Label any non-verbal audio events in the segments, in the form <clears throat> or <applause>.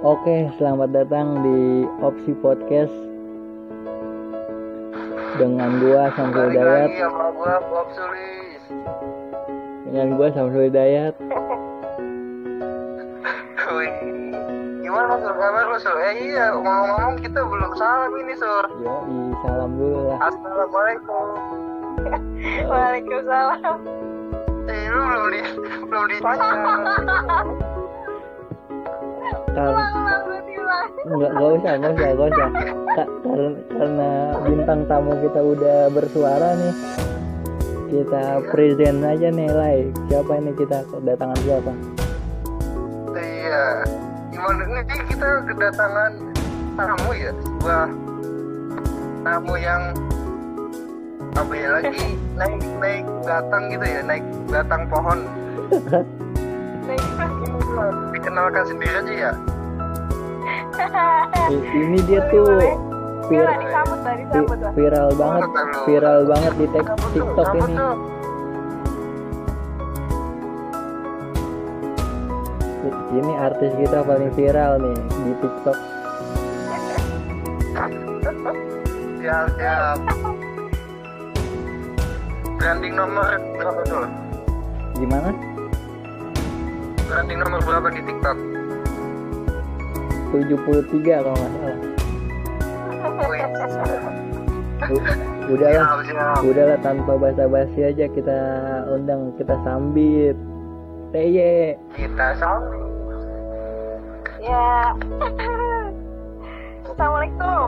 Oke, selamat datang di Opsi Podcast dengan gua Samsul Sulis. Dengan gua Samsul Hidayat. Wih. Gimana sur kabar lu sur? Eh iya ngomong-ngomong kita belum salam ini sur. Yo, salam dulu lah. Assalamualaikum. Waalaikumsalam. Eh lu belum di belum ditanya. <laughs> Karena nggak nggak usah, nggak usah, nggak usah. Ka- karena karena bintang tamu kita udah bersuara nih. Kita present aja nih, Lai. Siapa ini kita kedatangan siapa? Iya. Gimana ini kita kedatangan tamu ya? Sebuah tamu yang apa ya lagi naik naik batang gitu ya naik batang pohon <laughs> dikenalkan sendiri aja ya I- Ini dia tuh. Iya vir- lah. viral banget, viral banget di TikTok ini. Ini artis kita paling viral nih di TikTok. siap siap branding nomor berapa tuh Gimana? Branding nomor berapa di TikTok 73 kalau nggak salah. Udahlah, siap siap udahlah tanpa basa-basi aja kita undang, kita sambit. TY. kita sambut Ya. Assalamualaikum.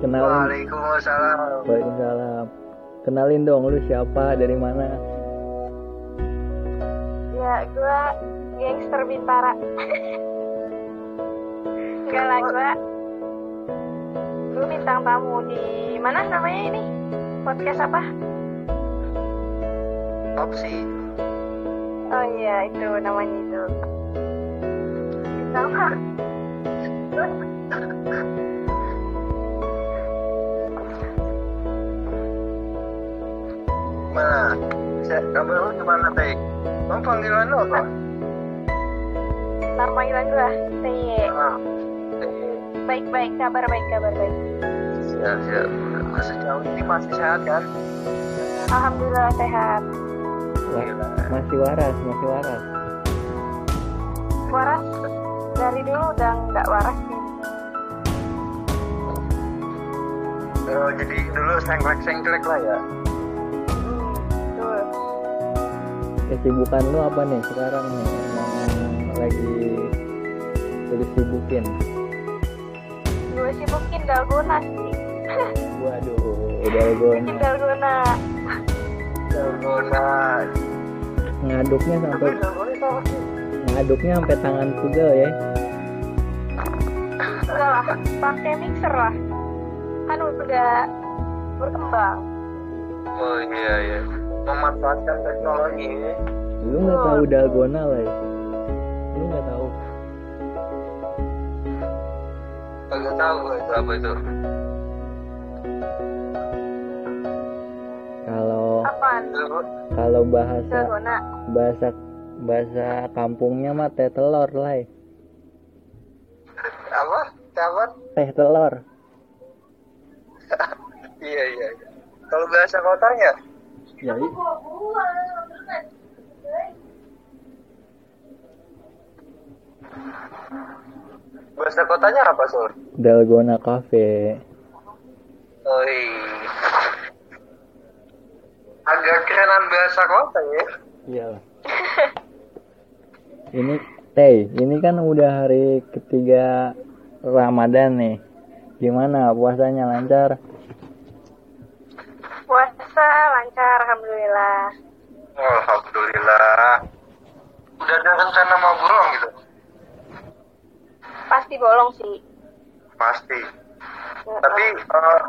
Kenalin. Waalaikumsalam Waalaikumsalam. Kenalin dong lu siapa, dari mana? Ya, gua gangster Bintara. Enggak lah, gua Gua bintang tamu di mana namanya ini? Podcast apa? opsi Oh iya, itu namanya itu. Bintang apa? kabar lu gimana teh Kamu panggilan apa Nama panggilan gua TY. ah, Baik-baik, kabar baik, kabar baik. siap siap sejauh ini masih sehat kan Alhamdulillah sehat. Gila. masih waras, masih waras. Waras dari dulu udah nggak waras sih. Oh, jadi dulu sengklek sengklek lah ya Hmm, betul. Kesibukan lu apa nih sekarang nih lagi lu sibukin? Gue sibukin dalgona sih. Waduh, Bikin dalgona. Dalgona ngaduknya sampai dalgona ngaduknya sampai tangan pegel ya. Enggak lah, pakai mixer lah. Kan udah berkembang. oh iya iya memanfaatkan teknologi Lu nggak Oh. tahu dalgona lah ya? Agak tahu gue itu apa itu Kalau Apaan? kalau bahasa bahasa bahasa kampungnya mah teh telur lah. ya. apa apa Teh telur. <laughs> iya iya iya. kalau bahasa kotanya Jadi bahasa kotanya apa sur dalgona cafe. oh iya. agak kerenan bahasa kota ya Iya. ini teh, ini kan udah hari ketiga Ramadan nih. Gimana puasanya lancar? Puasa lancar, alhamdulillah. alhamdulillah udah ada rencana mau burung gitu Pasti bolong sih. pasti. Tapi eh,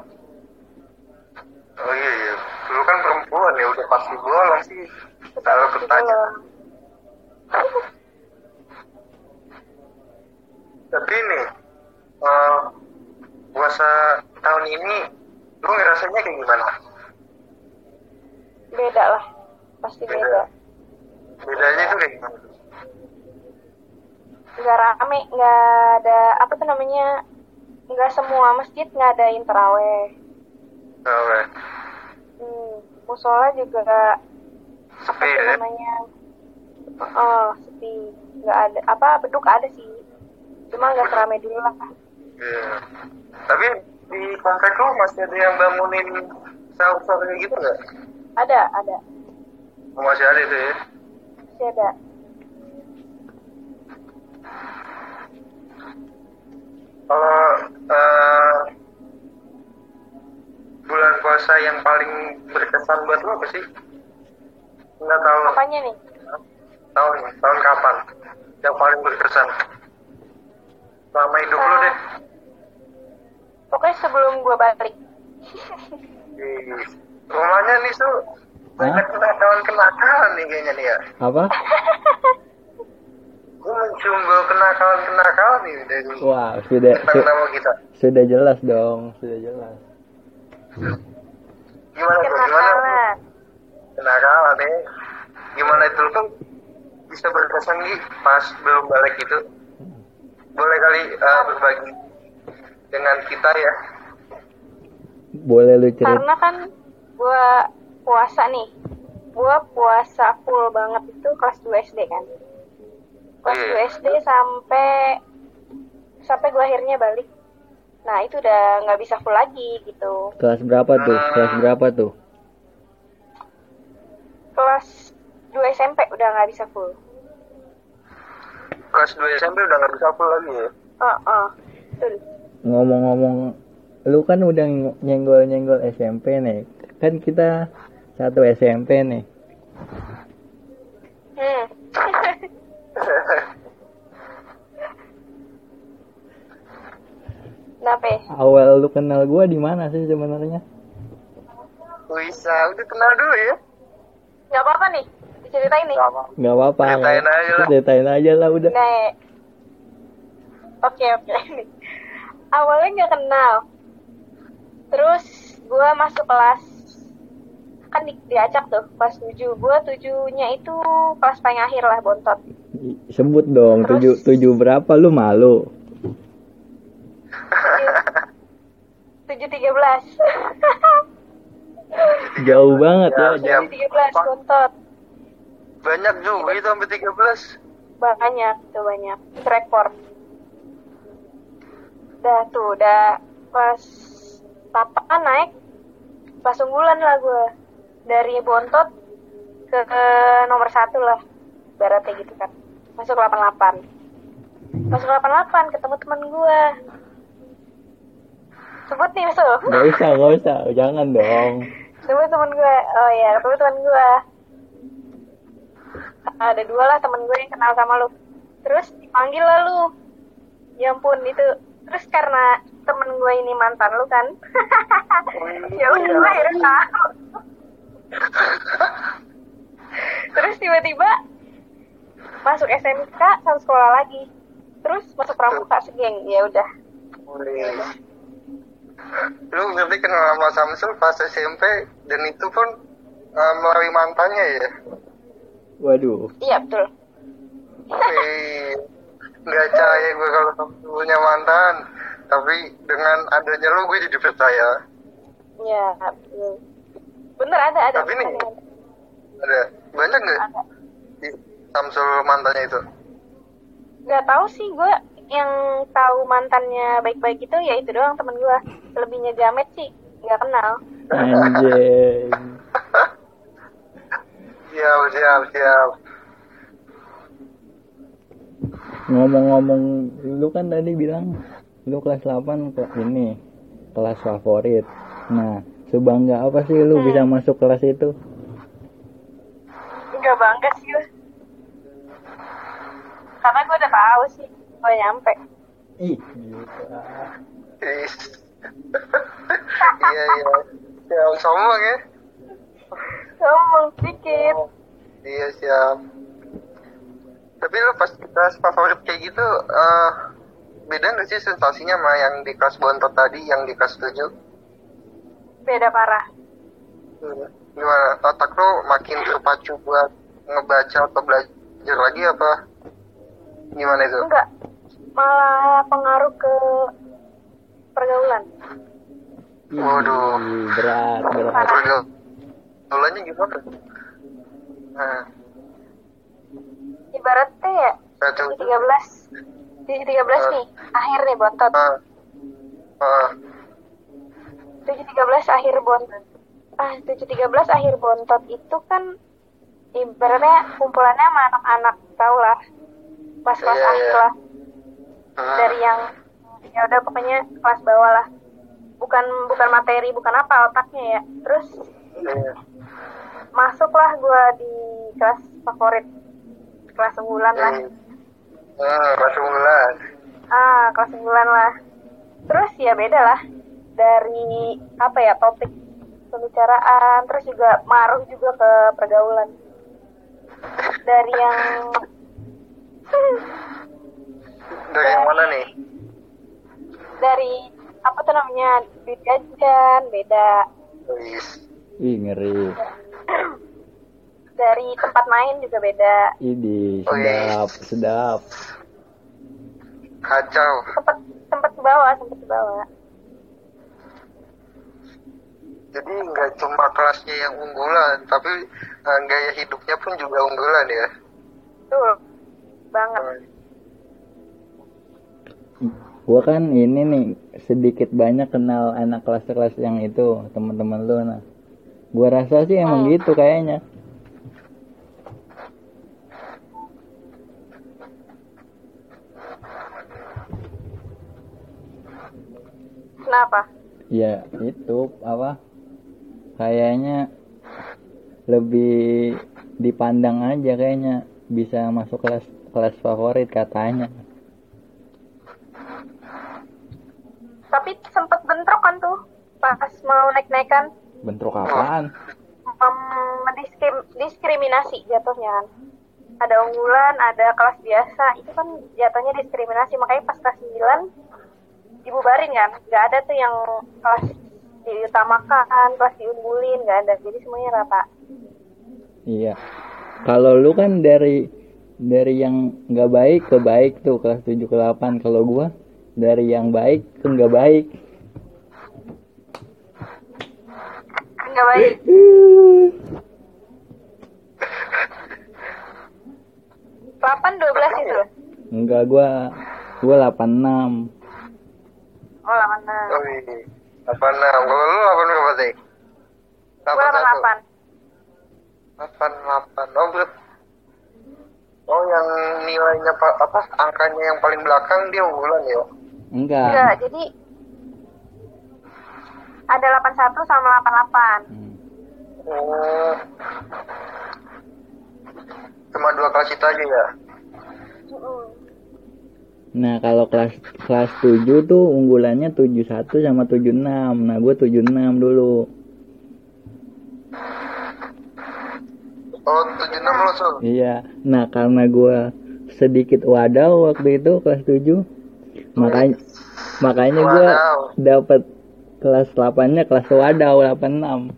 oh iya iya. Dulu kan perempuan ya udah pasti bolong sih. Kalau bertanya. tapi ini eh, puasa tahun ini lu ngerasanya kayak gimana? Beda lah. Pasti beda. bedanya itu kayak gimana Nggak rame nggak ada apa tuh namanya nggak semua masjid ngadain teraweh Oke. hmm, musola juga Sepi apa ya? namanya oh sepi nggak ada apa beduk ada sih cuma nggak seramai dulu lah Iya. Tapi di komplek lu masih ada yang bangunin sahur-sahur kayak gitu nggak? ada ada Oh, masih ada itu ya? masih ada Kalau eh, bulan puasa yang paling berkesan buat lo apa sih? Nggak tahu. apanya nih Tahun tahun kapan? Yang paling berkesan? Selama hidup lo deh. pokoknya sebelum gue balik Di rumahnya nih tuh banyak kenakalan-kenakalan nih kayaknya nih ya. Apa? Gue bau kenakalan-kenakalan nih dari Wah, sudah su- kita. sudah jelas dong, sudah jelas. Gimana tuh? Gimana? kenakalan nih. Gimana itu tuh bisa berkesan nih pas belum balik itu? Boleh kali eh, berbagi dengan kita ya? Boleh lu cerita? karena kan gue puasa nih gue puasa full banget itu kelas 2 SD kan kelas. 2 SD sampai sampai gue akhirnya balik nah itu udah nggak bisa full lagi gitu Kelas berapa tuh? Kelas berapa tuh? kelas 2 SMP udah nggak bisa full Kelas 2 SMP udah nggak bisa full lagi ya? oh, oh. betul Ngomong-ngomong, lu kan udah nyenggol-nyenggol SMP nih. Kan kita satu SMP nih. hmm. <laughs> Kenapa? ya? Awal lu kenal gua di mana sih sebenarnya? Bisa, udah kenal dulu ya? Nggak apa-apa nih, diceritain nih. Gak apa-apa. Ceritain aja lah. Ceritain aja lah udah. Nah, oke oke. Awalnya nggak kenal. Terus gue masuk kelas kan di, diacak tuh kelas 7 gue tujuhnya itu kelas paling akhir lah bontot. Sebut dong, tujuh, Terus? tujuh berapa lu malu? tujuh tiga belas. <laughs> Jauh banget ya. Ya, tujuh tiga belas bontot. Banyak juga itu sampai 13. banyak tuh banyak. Rekor. Udah tuh udah pas tapak naik? Pas unggulan lah gue dari bontot ke, ke nomor satu lah baratnya gitu kan masuk 88 masuk 88 ketemu teman gue sebut nih masuk Gak usah, gak usah. Jangan dong. Coba temen gue, oh ya, ketemu temen gue. Ada dua lah temen gue yang kenal sama lu. Terus dipanggil lah lu. Ya ampun itu. Terus karena temen gue ini mantan lu kan. <laughs> ya udah akhirnya tahu. <laughs> Terus tiba-tiba masuk SMK satu sekolah lagi. Terus masuk pramuka segeng. Ya udah. Wih. Lu berarti kenal sama Samsul pas SMP dan itu pun eh, melalui mantannya ya? Waduh. Iya betul. Wih. Nggak percaya gue kalau Samsul punya mantan. Tapi dengan adanya lu gue jadi percaya. Ya betul. Bener ada ada. Tapi nih- ada, ada. Ada banyak nggak Samsul mantannya itu? Gak tahu sih gue yang tahu mantannya baik-baik itu ya itu doang temen gue. Selebihnya jamet sih nggak kenal. Anjing. <laughs> Siap, siap, siap. Ngomong-ngomong, lu kan tadi bilang lu kelas 8 kok ini kelas favorit. Nah, sebangga apa sih lu bisa masuk kelas itu? Gak bangga sih gue. Karena gue udah tahu sih gue nyampe. Ih, iya, iya. Siap, sombong ya? Sombong sedikit. Iya, siap. Tapi lu pas kelas favorit kayak gitu, eh beda nggak sih sensasinya sama yang di kelas bontot tadi, yang di kelas 7? Beda parah. Gimana? Otak lu makin terpacu buat ngebaca atau belajar lagi apa? Gimana itu? Enggak. malah pengaruh ke pergaulan. Waduh. Ih, berat berat Pergaulannya gimana? Nah, Ibaratnya ya satu. di 13 di 13 nih akhir nih bontot. Ah, ah, 713 akhir bontot. Ah, 713 akhir bontot itu kan ibaratnya kumpulannya sama anak-anak tau lah. Pas-pas Iya, akhir iya. lah. ah. Dari yang ya udah pokoknya kelas bawah lah. Bukan bukan materi, bukan apa otaknya ya. Terus Iya. masuklah gua di kelas favorit kelas unggulan lah. Ah, kelas unggulan. Ah, kelas unggulan lah. Terus ya beda lah dari apa ya topik pembicaraan, terus juga maruh juga ke pergaulan. Dari yang Dari yang mana nih? dari apa tuh namanya duit jajan beda, Wis. ih ngeri dari tempat main juga beda, ini Oh, sedap sedap Kacau. sempet ke bawah, sempet ke bawah. Jadi nggak cuma kelasnya yang unggulan, tapi eh, gaya hidupnya pun juga unggulan ya. Tuh banget. gua kan ini nih sedikit banyak kenal anak kelas-kelas yang itu teman-teman lu nah gua rasa sih emang Hmm. gitu kayaknya Kenapa? ya itu apa kayaknya lebih dipandang aja kayaknya bisa masuk kelas kelas favorit katanya Tapi sempet bentrok kan tuh pas mau naik-naikan bentrok apaan mem- mendiskrim- diskriminasi jatuhnya kan. Ada unggulan, ada kelas biasa, itu kan jatuhnya diskriminasi. Makanya pas kelas 9 dibubarin kan. Nggak ada tuh yang kelas diutamakan, kelas diunggulin, nggak ada. Jadi semuanya rata. Iya. Kalau lu kan dari dari yang nggak baik ke baik tuh kelas 7 ke 8. Kalau gua dari yang baik ke nggak baik. Nggak baik. Papan 12 itu. Enggak gua gua 86. Oh, 86. Oh iya. Apa enam? Kalau lu apa berapa sih? Delapan satu. 88. Delapan delapan. Oh ber- Oh yang nilainya pa- apa? Angkanya yang paling belakang dia unggulan ya? Enggak. Enggak, jadi ada 81 sama 88. Hmm. Oh. Cuma dua kelas itu aja ya? Mm-mm. Nah, kalau kelas kelas 7 tuh unggulannya 71 sama 76. Nah, gua 76 dulu. Oh tujuh enam lo Sul? Iya. Nah, karena gua sedikit wadaw waktu itu kelas 7. Makanya makanya Wadaw. dapat kelas 8-nya kelas wadaw 86.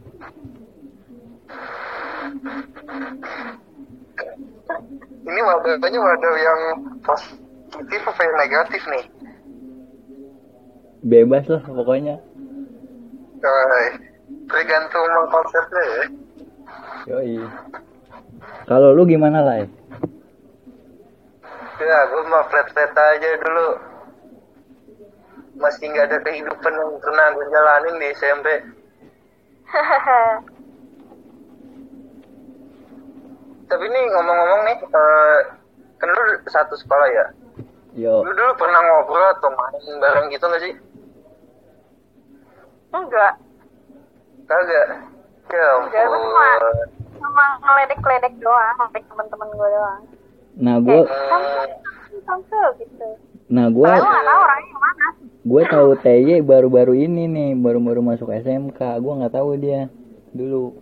Ini wadahnya wadah yang positif apa yang negatif nih? Bebas lah pokoknya. Hai. Tergantung konsepnya ya. Yoi. Kalau lu gimana lah? Ya, gue mah flat-flat aja dulu. Masih nggak ada kehidupan yang pernah gue jalanin di SMP. <laughs> Tapi nih ngomong-ngomong nih, eh, kan lu satu sekolah ya? Yo. Lu dulu pernah ngobrol atau main bareng gitu nggak sih? Enggak, Kagak. Ya ampun. cuma ngeledek-ledek doang, ngeledek temen-temen gue doang. Nah, gua Samsul gitu. nah Gue nggak tahu orangnya gimana. gua tahu TY baru-baru ini nih, baru-baru masuk SMK. Gua nggak tahu dia dulu.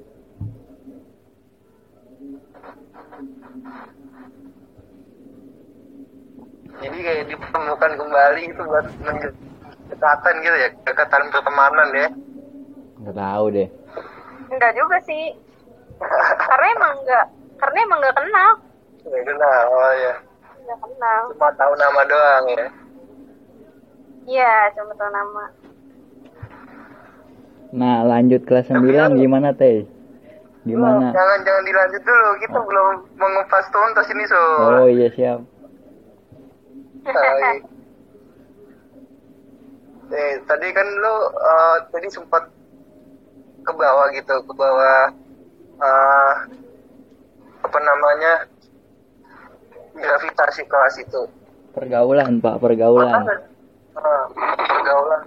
Jadi kayak dipertemukan kembali itu buat mendekatan gitu ya, kedekatan pertemanan ya. Nggak tahu deh. Enggak juga sih. karena emang enggak, karena emang enggak kenal. Ya kenal, oh ya. nggak kenal Cuma tahu nama doang ya. iya cuma tahu nama Nah, lanjut kelas 9 gimana, Teh? Gimana? Jangan jangan dilanjut dulu. Kita belum mengupas tuntas ini so. Oh iya siap. Eh, tadi kan lu eh, tadi sempat ke bawah gitu, ke bawah eh, apa namanya gravitasi kelas itu. Pergaulan, Pak, pergaulan. Ah, pergaulan.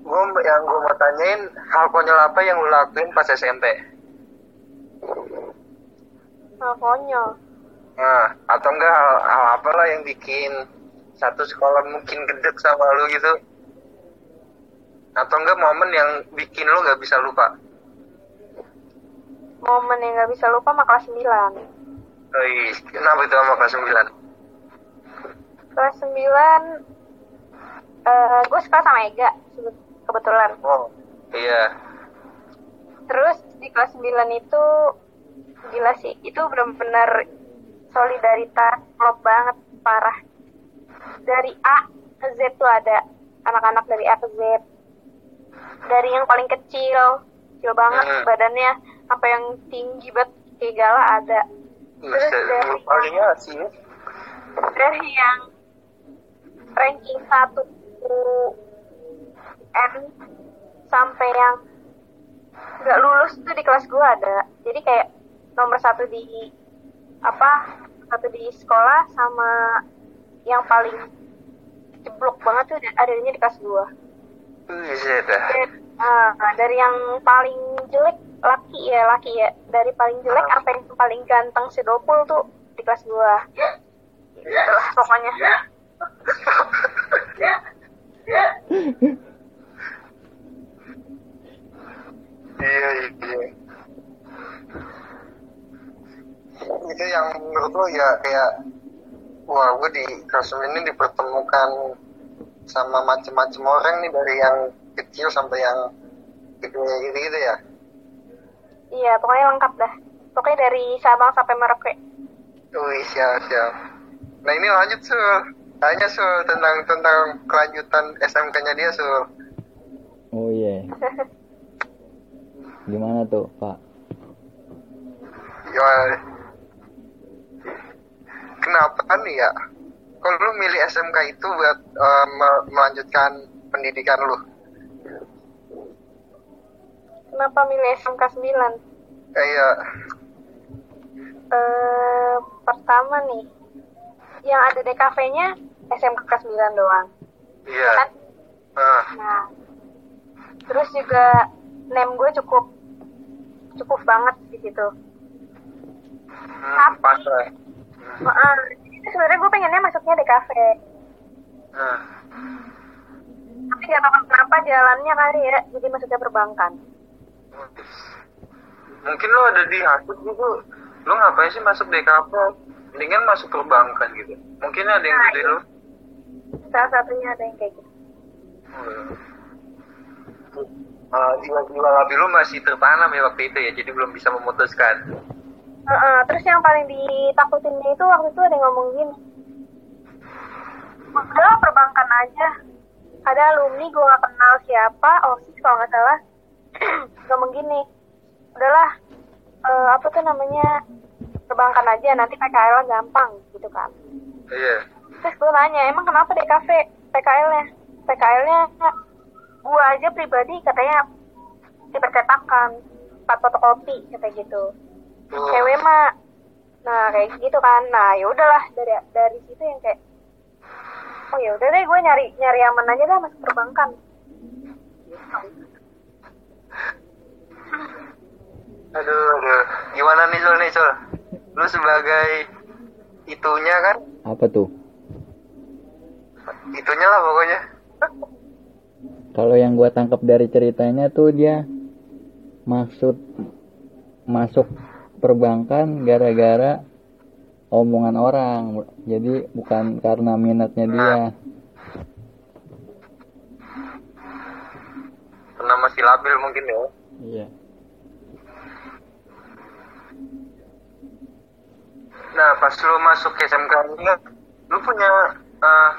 Gue yang gue mau tanyain hal konyol apa yang lu lakuin pas SMP? Hal konyol Nah, atau enggak hal, hal apa lah yang bikin satu sekolah mungkin gedek sama lu gitu? Atau enggak momen yang bikin lu nggak bisa lupa? momen yang nggak bisa lupa mah kelas 9 Wih, kenapa itu sama kelas 9? kelas 9 eh gue suka sama Ega kebetulan Oh, iya. terus di kelas 9 itu gila sih itu benar-benar solidaritas klop banget parah dari A ke Z tuh ada anak-anak dari A ke Z dari yang paling kecil kecil banget Hmm. badannya sampai yang tinggi banget kayak gala ada Buset, dari- lu paling asing. dari yang ranking 1 N sampai yang nggak lulus tuh di kelas gua ada jadi kayak nomor satu di apa satu di sekolah sama yang paling jeblok banget tuh adanya di kelas gua Buset dah. dan, ah, dari yang paling jelek laki ya laki ya dari paling jelek Ah. sampai yang paling ganteng si Dopul tuh di kelas gua itulah pokoknya Iya, iya. Itu yang menurut lo ya kayak wah gue di kelas ini dipertemukan sama macem-macem orang nih dari yang kecil sampai yang gede gitu, gitu ya. iya pokoknya lengkap dah pokoknya dari Sabang sampai Merauke Wih, siap, siap. Nah ini lanjut Sul. Tanya Sul tentang tentang kelanjutan SMK-nya dia Sul. Oh iya. <laughs> Gimana tuh, Pak? Ya, kenapa kan ya? Kalau lu milih SMK itu buat me- melanjutkan pendidikan lu, kenapa milih SMK 9 kayak eh pertama nih yang ada DKV-nya SMK 9 doang. Iya, kan? Ah, nah terus juga name gue cukup cukup banget di situ. Hmm, pas Jadi sebenarnya gue pengennya masuknya DKV Nah, tapi gak tahu kenapa jalannya kali ya jadi masuknya perbankan mungkin lu ada di hasut gitu. Lu ngapain sih masuk DKP? Mendingan masuk perbankan gitu. Mungkin ada yang Nah, gede lu. salah satunya ada yang kayak gitu Uh, jiwa-jiwa labil lu masih tertanam ya waktu itu ya, jadi belum bisa memutuskan. Heeh, terus yang paling ditakutinnya itu waktu itu ada yang ngomong gini. Udah perbankan aja. Ada alumni gue gak kenal siapa osis kalau nggak salah. <clears throat> Ngomong gini udahlah eh, apa tuh namanya perbankan aja nanti PKL gampang gitu kan. Iya. terus gue nanya emang kenapa DKV PKL-nya PKL-nya gue aja pribadi katanya dipercetakan empat fotokopi kata gitu cewek mah nah kayak gitu kan nah ya udahlah dari dari situ yang kayak oh ya udah deh gue nyari nyari aman aja dah masuk perbankan Aduh, aduh. Gimana nih Sul nih Sul? Lu sebagai itunya kan? Apa tuh? Itunya lah pokoknya. Kalau yang gua tangkap dari ceritanya tuh dia maksud masuk perbankan gara-gara omongan orang. Jadi bukan karena minatnya dia. Karena masih labil mungkin ya. Iya. nah pas lu masuk ke SMK ini lu punya eh,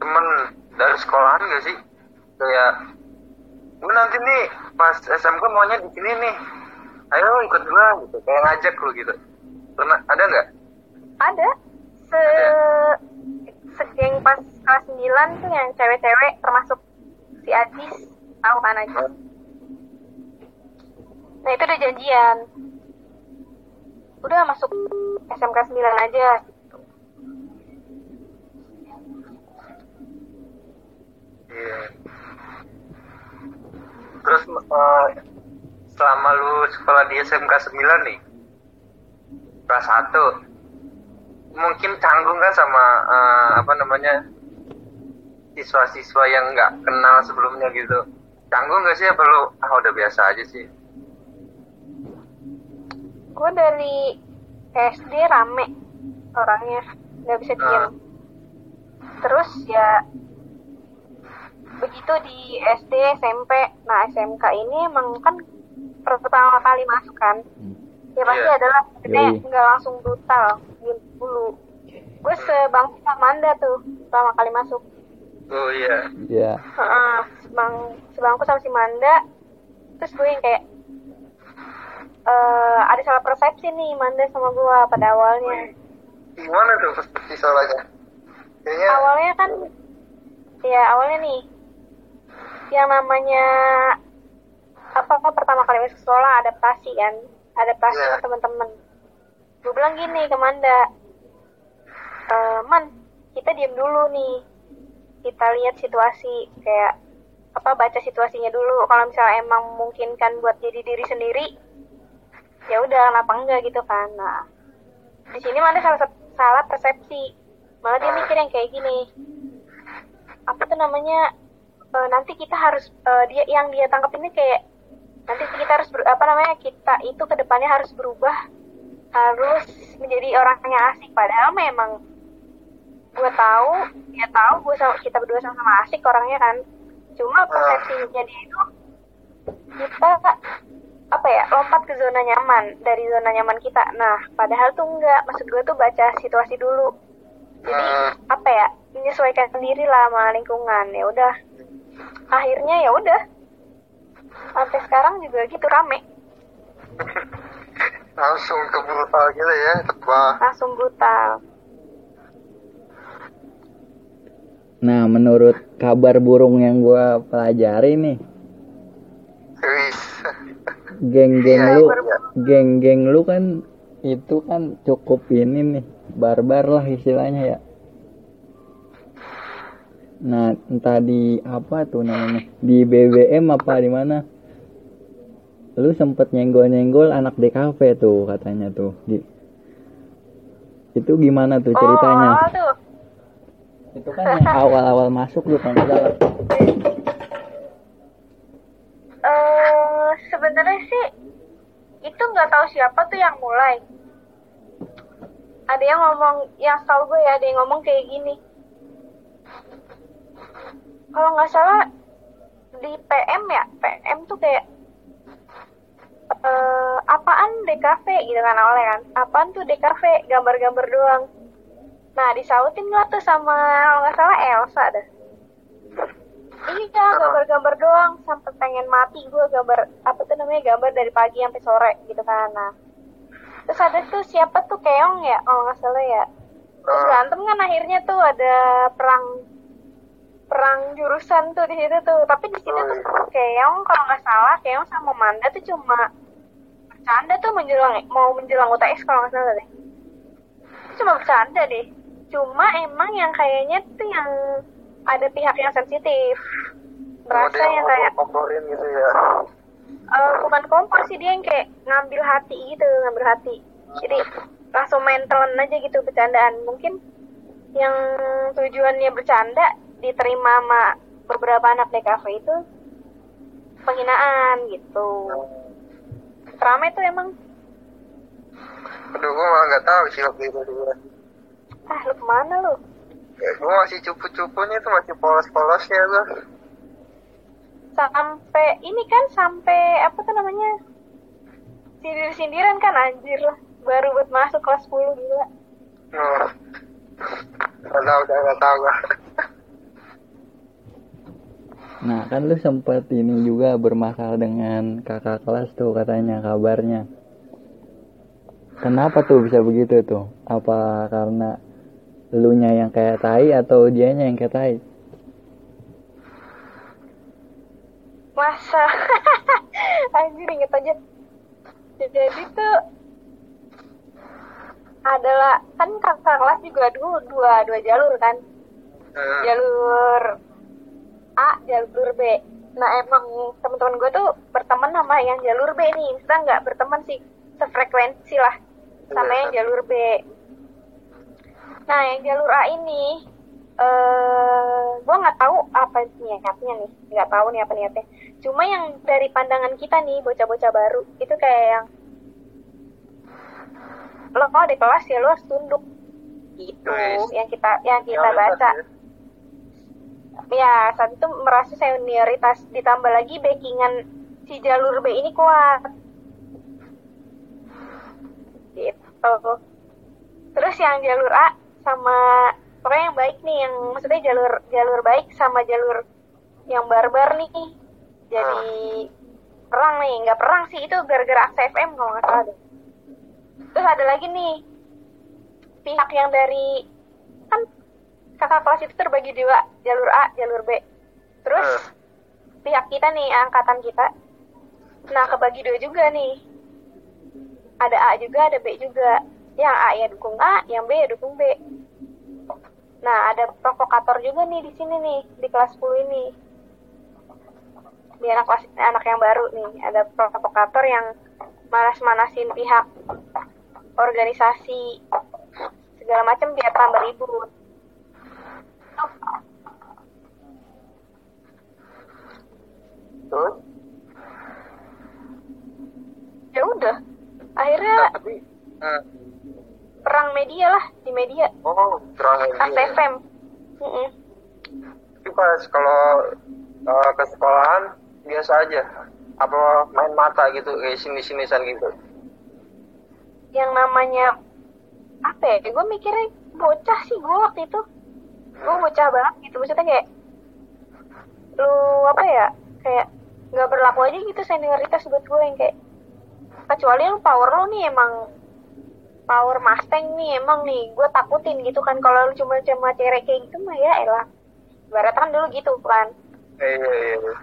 temen dari sekolahan gak sih kayak gue nanti nih pas SMK maunya di sini nih ayo ikut gua gitu kayak ngajak lu gitu. Pernah ada nggak? Ada. Se segeng pas kelas 9 tuh yang cewek-cewek termasuk si Adis tahu kan aja nah itu udah janjian. Udah masuk SMK 9 aja. Gitu. Iya. Terus eh, selama lu sekolah di SMK 9 nih, kelas 1, mungkin canggung kan sama eh, apa namanya siswa-siswa yang nggak kenal sebelumnya gitu. Canggung nggak sih apa lu ah udah biasa aja sih? gue dari SD rame orangnya nggak bisa diem Ah. terus ya begitu di SD SMP nah SMK ini emang kan pertama kali masuk kan ya pasti Iya. adalah sebenarnya Yoi. nggak langsung brutal diem dulu gue sebangku sama Manda tuh pertama kali masuk Oh iya. ya Heeh, sebang sebangku sama si Manda terus gue yang kayak eh ada salah persepsi nih Manda sama gue pada awalnya Gimana tuh perspektif soalnya? Kayaknya awalnya kan ya awalnya nih yang namanya apa apa pertama kali masuk sekolah adaptasi kan? Adaptasi Iya. sama teman-teman. Gue bilang gini ke Manda "Eh, man kita diem dulu nih. Kita lihat situasi kayak apa baca situasinya dulu. Kalau misalnya emang memungkinkan buat jadi diri sendiri ya udah kenapa enggak gitu kan. Nah di sini Manda salah salah persepsi. Malah dia mikir yang kayak gini apa tuh namanya eh, nanti kita harus eh, dia yang dia tangkap ini kayak nanti kita harus ber- apa namanya kita itu ke depannya harus berubah. Harus menjadi orang yang asik. Padahal memang gue tahu dia tahu gue sama kita berdua sama-sama asik orangnya kan. Cuma persepsinya dia itu kita apa ya lompat ke zona nyaman dari zona nyaman kita. Nah padahal tuh enggak. Maksud gue tuh baca situasi dulu. Jadi Hmm. apa ya menyesuaikan diri lah sama lingkungan. Ya udah. Akhirnya ya udah sampai sekarang juga gitu rame <laughs> langsung ke brutal gitu ya, tebal. langsung brutal nah menurut kabar burung yang gua pelajari nih geng-geng Iya, lu iya. geng-geng lu kan itu kan cukup ini nih barbar lah istilahnya ya nah entah di apa tuh namanya? Di BBM apa di mana? Lu sempet nyenggol-nyenggol anak DKV tuh katanya tuh. Gi- itu gimana tuh ceritanya? Oh tuh itu kan yang awal-awal masuk kalau nggak salah. Eh sebenarnya sih itu nggak tahu siapa tuh yang mulai. Ada yang ngomong yang tahu gue ya ada yang ngomong kayak gini kalau nggak salah di PM ya? PM tuh kayak eh apaan DKV gitu kan awalnya kan? Apaan tuh DKV gambar-gambar doang. Nah disautin lah tuh sama kalau nggak salah Elsa dah Iya, gambar-gambar doang. Sampai pengen mati gue gambar apa tuh namanya gambar dari pagi sampai sore gitu kan. Nah, terus ada tuh siapa tuh? Keong ya, kalau nggak salah ya. Terus Ah. berantem kan akhirnya tuh ada perang perang jurusan tuh di situ tuh. Tapi di situ tuh Keong kalau nggak salah Keong sama Manda tuh cuma bercanda tuh menjelang mau menjelang UTS kalau nggak salah deh. Cuma bercanda deh. Cuma emang yang kayaknya tuh yang ada pihak yang sensitif. Berasa Ada yang kayak komporin gitu ya. eh, bukan kompor sih dia yang kayak ngambil hati gitu, ngambil hati. Jadi langsung mentalan aja gitu bercandaan. Mungkin yang tujuannya bercanda diterima sama beberapa anak DKV itu penghinaan gitu. Rame tuh emang. Aduh, gue malah nggak tahu sih waktu itu juga. Ah, lu ke mana lu? Ya, gue masih cupu-cupunya tuh masih polos-polosnya tuh. Sampai ini kan sampai apa tuh namanya? Sindir-sindiran kan anjir lah. Baru buat masuk kelas 10 gila. Oh. Udah udah nggak tahu gua. Nah kan lu sempet ini juga bermasalah dengan kakak kelas tuh katanya kabarnya. Kenapa tuh bisa begitu tuh? Apa karena lu nya yang kayak tai atau dianya yang kayak tai? masa <laughs> anjir inget aja jadi tuh adalah kan kakak kelas juga dulu dua dua jalur kan Hmm. jalur A jalur B. Nah emang teman-teman gue tuh berteman sama yang jalur B nih. Kita nggak berteman sih. Sefrekuensi lah sama yang jalur B. Nah yang jalur A ini eh gue nggak tahu apa niatnya nih. Nggak tahu nih apa niatnya. Cuma yang dari pandangan kita nih bocah-bocah baru itu kayak yang lo kalau di kelas ya lo harus tunduk. Gitu Wes. yang kita yang kita baca. ya. Ya saat itu merasa senioritas ditambah lagi backingan si jalur B ini kuat. Gitu. Terus yang jalur A sama pokoknya yang baik nih yang maksudnya jalur jalur baik sama jalur yang barbar nih. Jadi perang nih nggak perang sih itu gara-gara aksa FM kalau nggak salah deh. Terus ada lagi nih pihak yang dari kakak kelas itu terbagi dua jalur A jalur B. Terus Hmm. pihak kita nih angkatan kita. Nah kebagi dua juga nih. Ada A juga ada B juga. Yang A ya dukung A yang B ya dukung B. Nah ada provokator juga nih di sini nih di kelas 10 ini. Di anak kelas anak yang baru nih ada provokator yang manas-manasin pihak organisasi segala macam biar tambah ribut Terus? ya udah akhirnya Nah, tapi hmm. perang media lah di media oh terang ini. ASFM Mm-mm. Tapi pas kalau uh, ke sekolahan biasa aja. Apa main mata gitu kayak sini-sinisan gitu. yang namanya apa ya gue mikirnya bocah sih gue waktu itu gue bocah banget gitu maksudnya kayak lu apa ya kayak nggak berlaku aja gitu senioritas buat gue yang kayak kecuali lu power lu nih emang power Mustang nih emang nih gue takutin gitu kan kalau lu cuma cuma cewek kayak gitu mah ya elah ibarat kan dulu gitu kan iya iya. iya.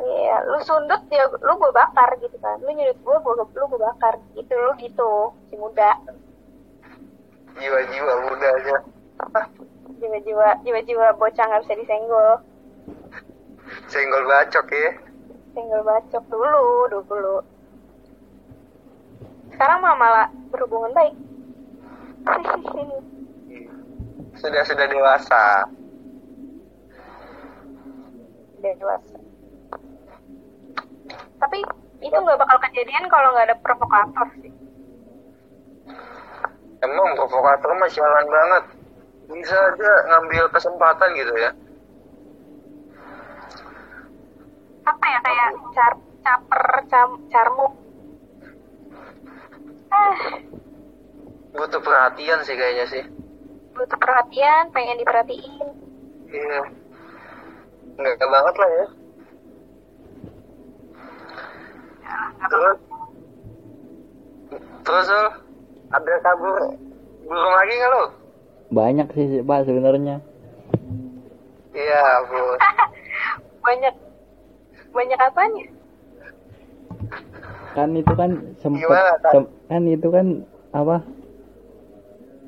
Iya, lu sundut ya lu gue bakar gitu kan. Lu nyudut gue, gue lu gue bakar. Gitu lu gitu, si muda. Jiwa-jiwa muda aja. Jiwa-jiwa jiwa-jiwa bocah nggak bisa disenggol. Senggol bacok ya. Senggol bacok dulu, dulu. Sekarang mah malah berhubungan baik. Sudah sudah dewasa. Dewasa. Tapi itu nggak bakal kejadian kalau nggak ada provokator sih. Emang provokator mah sialan banget. Bisa aja ngambil kesempatan gitu ya. Apa ya kayak car caper cam carmuk. Ah, Butuh perhatian sih kayaknya sih. butuh perhatian, pengen diperhatiin. Iya. Enggak banget lah ya. Terus Terus Ul, ada kabur burung lagi nggak lo? Banyak sih Pak sebenarnya. Iya, Bu. <laughs> banyak banyak apanya? Kan itu kan sempet Gimana, Kak? sem- kan itu kan apa?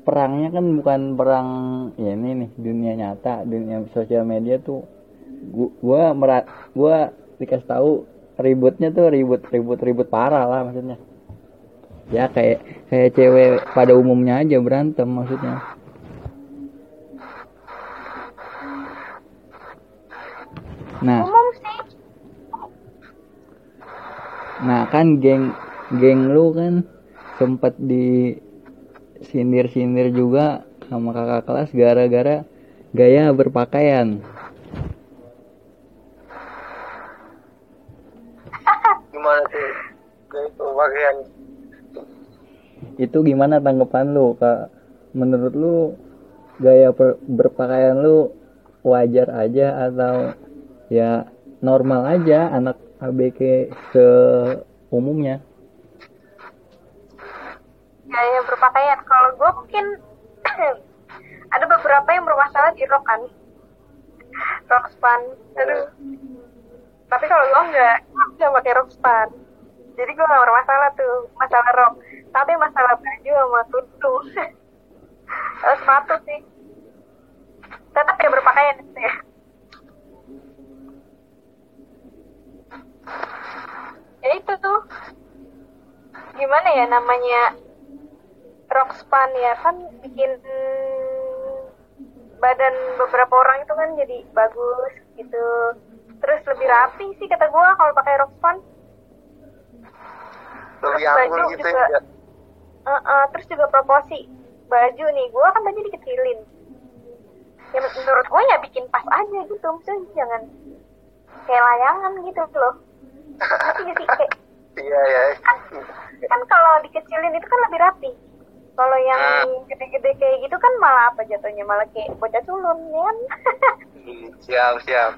Perangnya kan bukan perang ya ini nih dunia nyata, dunia sosial media tuh gua gua, mera- gua dikasih tahu ributnya tuh ribut ribut ribut parah lah maksudnya. Ya kayak kayak cewek pada umumnya aja berantem maksudnya. Nah, Umum sih. Nah kan geng geng lu kan sempet di sindir-sindir juga sama kakak kelas gara-gara gaya berpakaian. Gimana tuh? Kayak itu pakaian. Itu gimana tanggapan lu ke menurut lu gaya berpakaian lu wajar aja atau ya normal aja anak ABK seumumnya. Gaya berpakaian. Kalau gue mungkin <clears throat> ada beberapa yang bermasalah di rok kan. Rok span. Aduh. Tapi kalau gue enggak bisa pakai rok span. Jadi gue gak bermasalah tuh masalah rok. Tapi masalah baju sama Eh, <laughs> sepatu sih. Tetap ya berpakaian ya ya itu tuh gimana ya namanya? Rock span ya kan bikin badan beberapa orang itu kan jadi bagus gitu. Terus lebih rapi sih kata gua kalau pakai lebih Terus baju gitu juga. ya Eh, eh, terus juga proporsi baju nih gua kan baju dikecilin. Ya menurut gua ya bikin pas aja gitu maksudnya jangan kayak layangan gitu loh. Gak sih? Kayak iya ya kan kan kalau dikecilin itu kan lebih rapi. Kalau yang Hmm. gede-gede kayak gitu kan malah apa jatuhnya? Malah kayak bocah culun ya kan? Hmm, siap siap.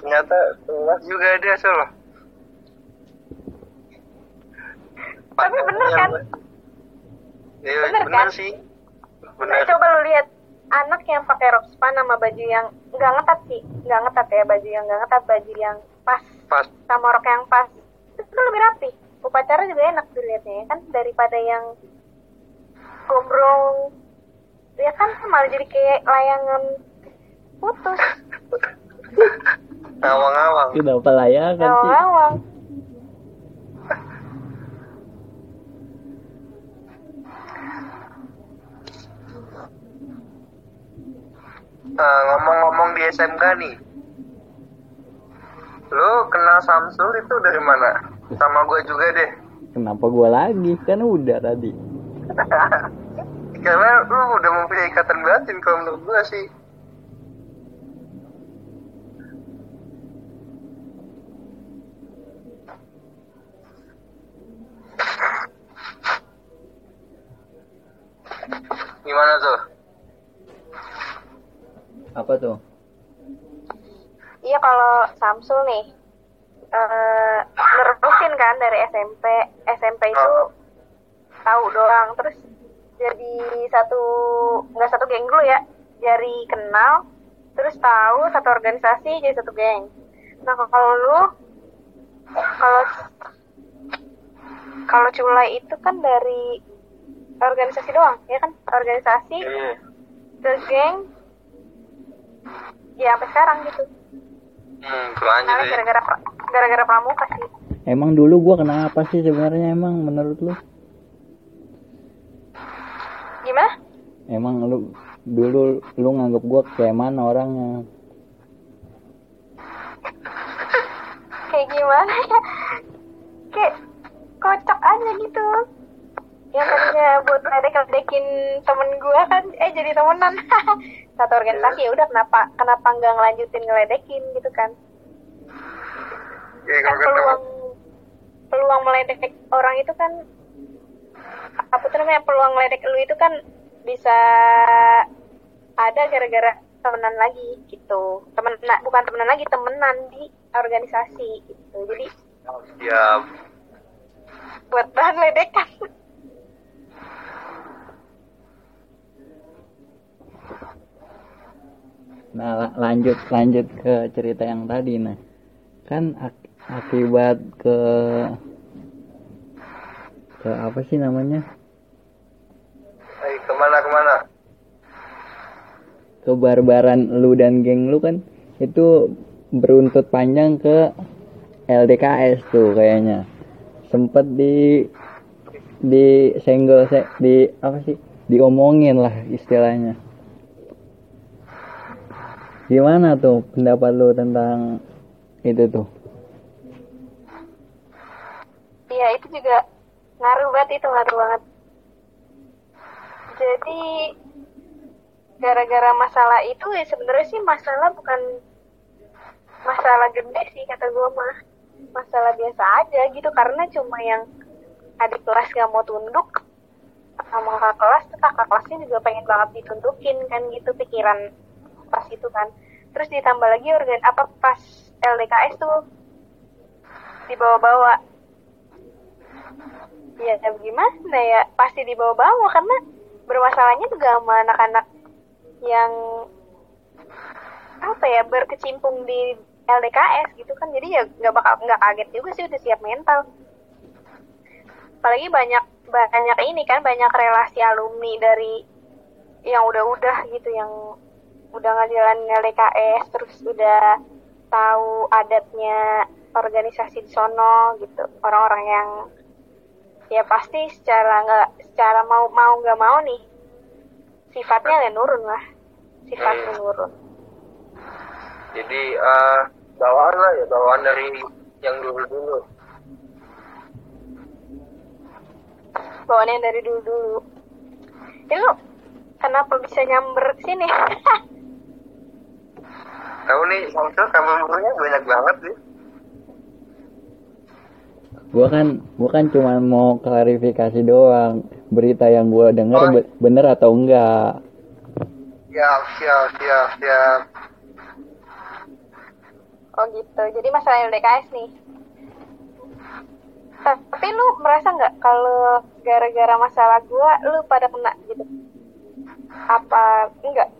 Ternyata luas juga dia Sul Tapi bener kan? Iya Bener bener, kan? sih. Nah, bener coba lu lihat anak yang pakai rok span sama baju yang nggak ngetat sih. Nggak ngetat ya baju yang nggak ngetat baju yang pas. Pas. Sama rok yang pas. Itu kan lebih rapi. Upacara juga enak dilihatnya ya kan? Daripada yang gombrong. Ya kan malah jadi kayak layangan putus. <laughs> Ngawang-ngawang. Kenapa layangan sih? Ngawang-ngawang. Nah, ngomong-ngomong di SMK nih lu kenal Samsul itu dari mana? Sama gue juga deh. Kenapa gua lagi? Kan udah tadi. <laughs> Karena lu udah mempunyai ikatan batin kalau menurut gue sih. Gimana tuh apa tuh Iya kalau Samsul nih eh nerusin kan dari SMP SMP itu Oh. tahu doang. Terus jadi satu nggak satu geng dulu ya jadi kenal terus tahu satu organisasi jadi satu geng. Nah kalau lu kalau kalau culai itu kan dari organisasi doang ya kan? Organisasi Iya. ke geng ya sampai sekarang gitu hmm ya gara-gara gara-gara pramuka sih. Emang dulu gua kenapa sih sebenarnya emang menurut lu? Gimana? Emang lu dulu lu nganggap gua kayak mana orangnya? Kayak gimana ya? Kayak kocak aja gitu yang tadinya buat ledek-ledekin temen gue kan eh jadi temenan. <laughs> Satu organisasi ya udah kenapa kenapa nggak ngelanjutin ngeledekin gitu kan? Iya, kan kalau ketemu peluang peluang meledek orang itu kan apa tuh namanya peluang meledek lu itu kan bisa ada gara-gara temenan lagi gitu. Temen nah, bukan temenan lagi temenan di organisasi gitu. Jadi ya buat bahan ledekan <laughs> Nah, la- lanjut lanjut ke cerita yang tadi nah. Kan ak- akibat ke ke apa sih namanya? eh, ke mana ke mana Kebarbaran lu dan geng lu kan itu beruntut panjang ke LDKS tuh kayaknya. Sempet di di senggol se, di apa sih? Diomongin lah istilahnya. Gimana tuh pendapat lu tentang itu tuh? Iya itu juga ngaruh banget itu ngaruh banget. Jadi gara-gara masalah itu ya sebenarnya sih masalah bukan masalah gede sih kata gue mah masalah biasa aja gitu karena cuma yang adik kelas gak mau tunduk sama kakak kelas kakak kelasnya juga pengen banget dituntukin kan gitu pikiran pas itu kan. Terus ditambah lagi organ apa pas LDKS tuh dibawa-bawa. Ya gimana ya pasti dibawa-bawa karena bermasalahnya juga sama anak-anak yang apa ya berkecimpung di LDKS gitu kan. Jadi ya nggak bakal nggak kaget juga sih udah siap mental. Apalagi banyak banyak ini kan banyak relasi alumni dari yang udah-udah gitu yang udah ngejalanin LDKS terus udah tahu adatnya organisasi di sono gitu. Orang-orang yang ya pasti secara nggak secara mau mau nggak mau nih sifatnya ya nurun lah. Sifatnya Hmm. nurun Jadi eh, bawaan lah ya bawaan dari yang dulu dulu. bawaannya dari dulu dulu ini lu kenapa bisa nyamber sini <laughs> Tahu nih Samsul kamu banyak banget sih. Gua kan gua kan cuma mau klarifikasi doang berita yang gua denger Oh. be- bener atau enggak. Siap siap siap siap. oh gitu jadi masalah LDKS nih tapi lu merasa nggak kalau gara-gara masalah gua lu pada kena gitu apa enggak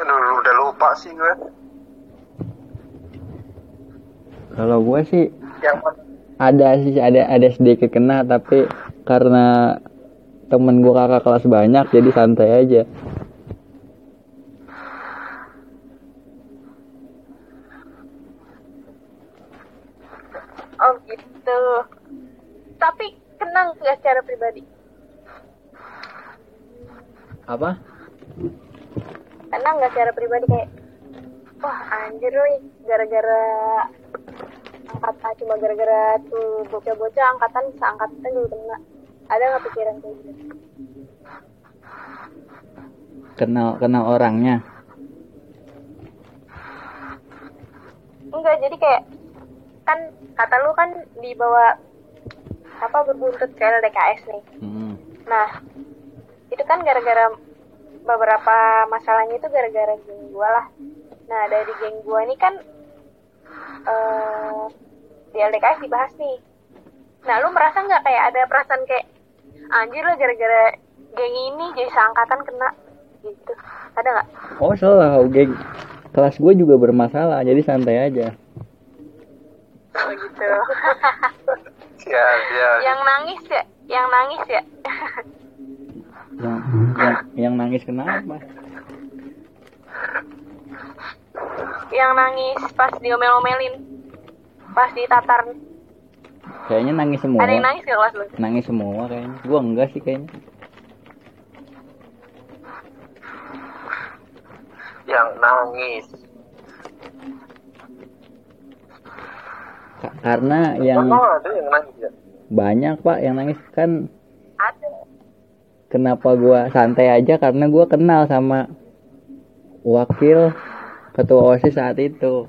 Aduh udah lupa sih gue. Kalau gua sih Yang ada sih ada ada sedikit kena tapi karena temen gua kakak kelas banyak jadi santai aja. oh gitu tapi kena nggak secara pribadi Apa? Kena nggak secara pribadi kayak wah anjir nih gara-gara angkatan cuma gara-gara tuh bocah-bocah angkatan seangkatan juga kena ada nggak pikiran kayak gitu Kenal kenal orangnya. enggak jadi kayak kan kata lu kan dibawa apa berbuntut ke LDKS nih Hmm. nah itu kan gara-gara beberapa masalahnya itu gara-gara geng gua lah. Nah dari geng gua ini kan eh di LDKS dibahas nih. Nah lu merasa nggak kayak ada perasaan kayak anjir lah gara-gara geng ini jadi seangkatan kena gitu. Ada nggak? Oh selalu geng kelas gue juga bermasalah jadi santai aja. oh gitu. Siap <laughs> siap. yang nangis ya? Yang nangis ya <laughs> Yang yang, yang nangis kenapa? yang nangis pas diomel-omelin pas ditatar Kayaknya nangis semua. ada yang nangis gak kelas lu Nangis semua kayaknya. Gua enggak sih kayaknya. Yang nangis. Ka- karena yang Emang ada yang nangis ya? banyak pak yang nangis kan kenapa gua santai aja karena gua kenal sama wakil ketua osis saat itu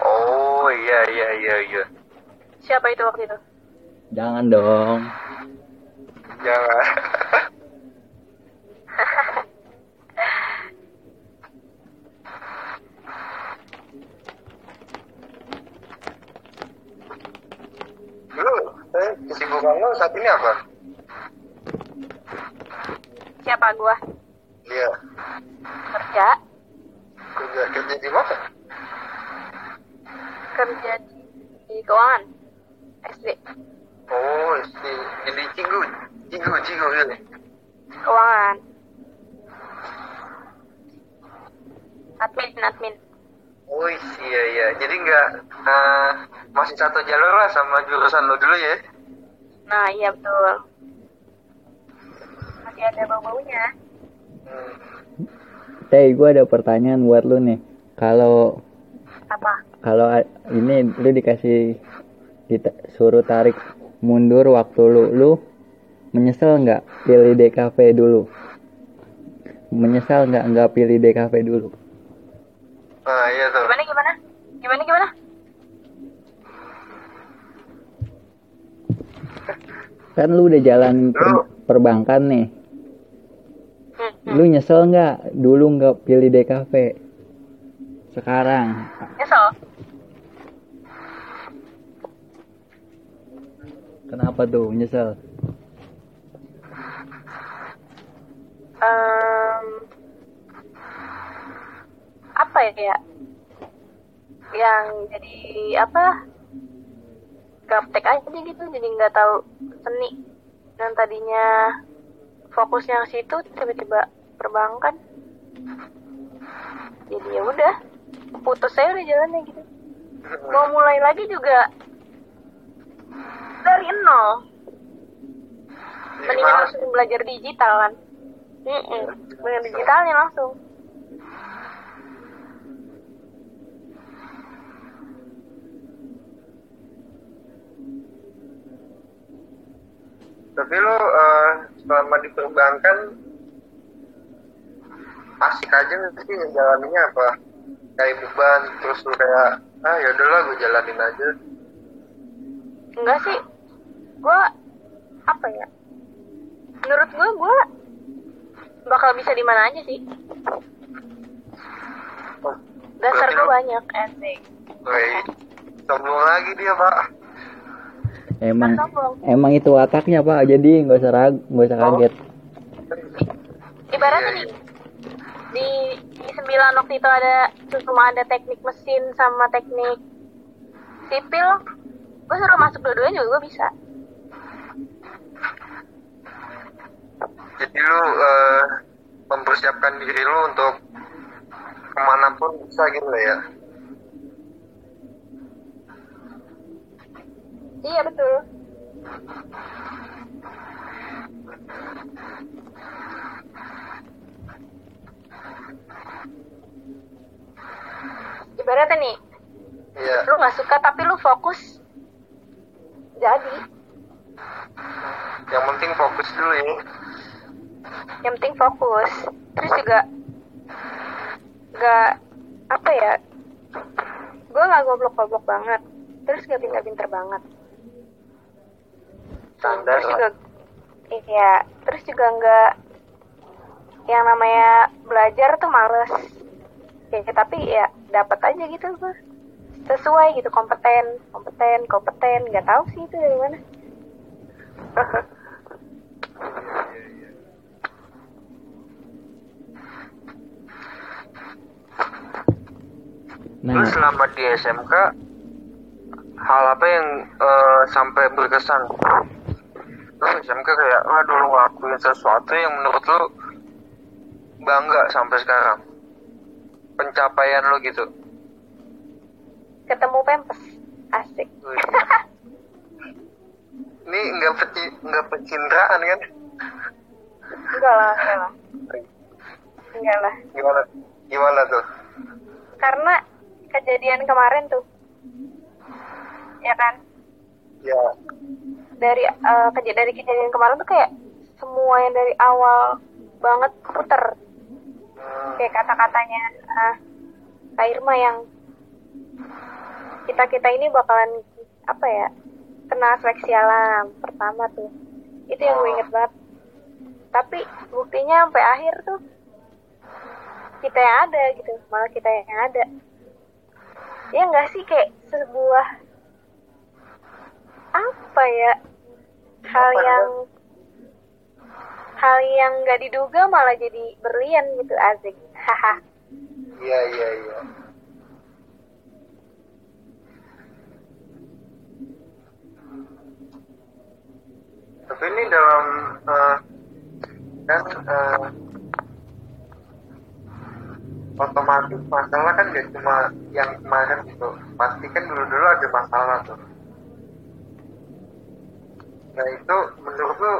Oh iya iya iya iya. siapa itu waktu itu jangan dong Jangan. <laughs> Lu, eh, kesibukan lu saat ini apa? Siapa gua? Iya, kerja? Kerja kerja di mana? kerja di, di keuangan SD Oh, di di Cigu, Cigu, Cigu ya. keuangan. Admin admin. Oh iya iya, jadi nggak eh, masih satu jalur lah sama jurusan lu dulu ya? nah iya betul masih ada bau baunya Hmm. Teh gua ada pertanyaan buat lu nih kalau apa kalau ini lu dikasih dita- suruh tarik mundur waktu lu lu menyesal nggak pilih DKV dulu menyesal nggak nggak pilih DKV dulu Nah iya tuh. gimana gimana gimana gimana kan lu udah jalan per- perbankan nih. Lu nyesel nggak dulu nggak pilih DKV sekarang. Nyesel. kenapa tuh nyesel? Em, apa ya? Yang jadi apa? Gaptek aja gitu jadi nggak tahu seni dan tadinya fokusnya ke situ tiba-tiba perbankan jadi ya udah putus saya udah jalannya gitu. Mau mulai lagi juga dari nol. Mendingan Gimana? langsung belajar digital kan. Mm-mm. Dengan digitalnya langsung Tapi lu eh, selama di perbankan asik aja nggak sih ngejalaninnya apa? Kayak beban terus lu kayak ah ya udahlah gue jalanin aja. enggak sih gue apa ya menurut gue gue bakal bisa di mana aja sih Oh, dasar gue banyak asik Woi, sombong lagi dia pak. Emang emang itu wataknya pak. Jadi nggak usah rag nggak usah kaget. Ibaratnya nih di di sembilan waktu itu ada cuma ada teknik mesin sama teknik sipil. Gue suruh masuk dua-duanya juga gue bisa. Jadi lu eh, mempersiapkan diri lu untuk ke mana pun bisa gitu lah ya. Iya betul. Ibaratnya nih Iya. lu nggak suka tapi lu fokus. Jadi. Yang penting fokus dulu ya. yang penting fokus. Terus juga nggak apa ya gue nggak goblok-goblok banget. Terus gak pinter-pinter banget Standar terus lah. juga iya terus juga nggak yang namanya belajar tuh males. Ya tapi ya dapat aja gitu gue sesuai gitu kompeten kompeten kompeten. Nggak tahu sih itu dari mana. Nah selama di SMK hal apa yang eh, sampai berkesan? Lu SMK kayak ah dulu ngelakuin sesuatu yang menurut lu bangga sampai sekarang. Pencapaian lu gitu. ketemu pempes asik. <laughs> Ini nggak peci nggak pecintaan kan? enggak lah enggak lah enggak lah Gimana gimana tuh? karena kejadian kemarin tuh ya kan? Ya. Dari eh, keja- dari kejadian kemarin tuh kayak semua yang dari awal banget puter. Hmm, kayak kata-katanya ah, Kak Irma yang kita kita ini bakalan apa ya kena seleksi alam pertama tuh. Itu yang gue inget banget. Tapi buktinya sampai akhir tuh kita yang ada gitu malah kita yang ada. Ya nggak sih kayak sebuah apa ya hal Apa yang hal yang nggak diduga malah jadi berlian gitu asik haha iya iya iya. Tapi ini dalam eh, kan eh, otomatis masalah kan gak cuma yang kemarin gitu. Pasti kan dulu-dulu ada masalah tuh. Nah itu menurut lu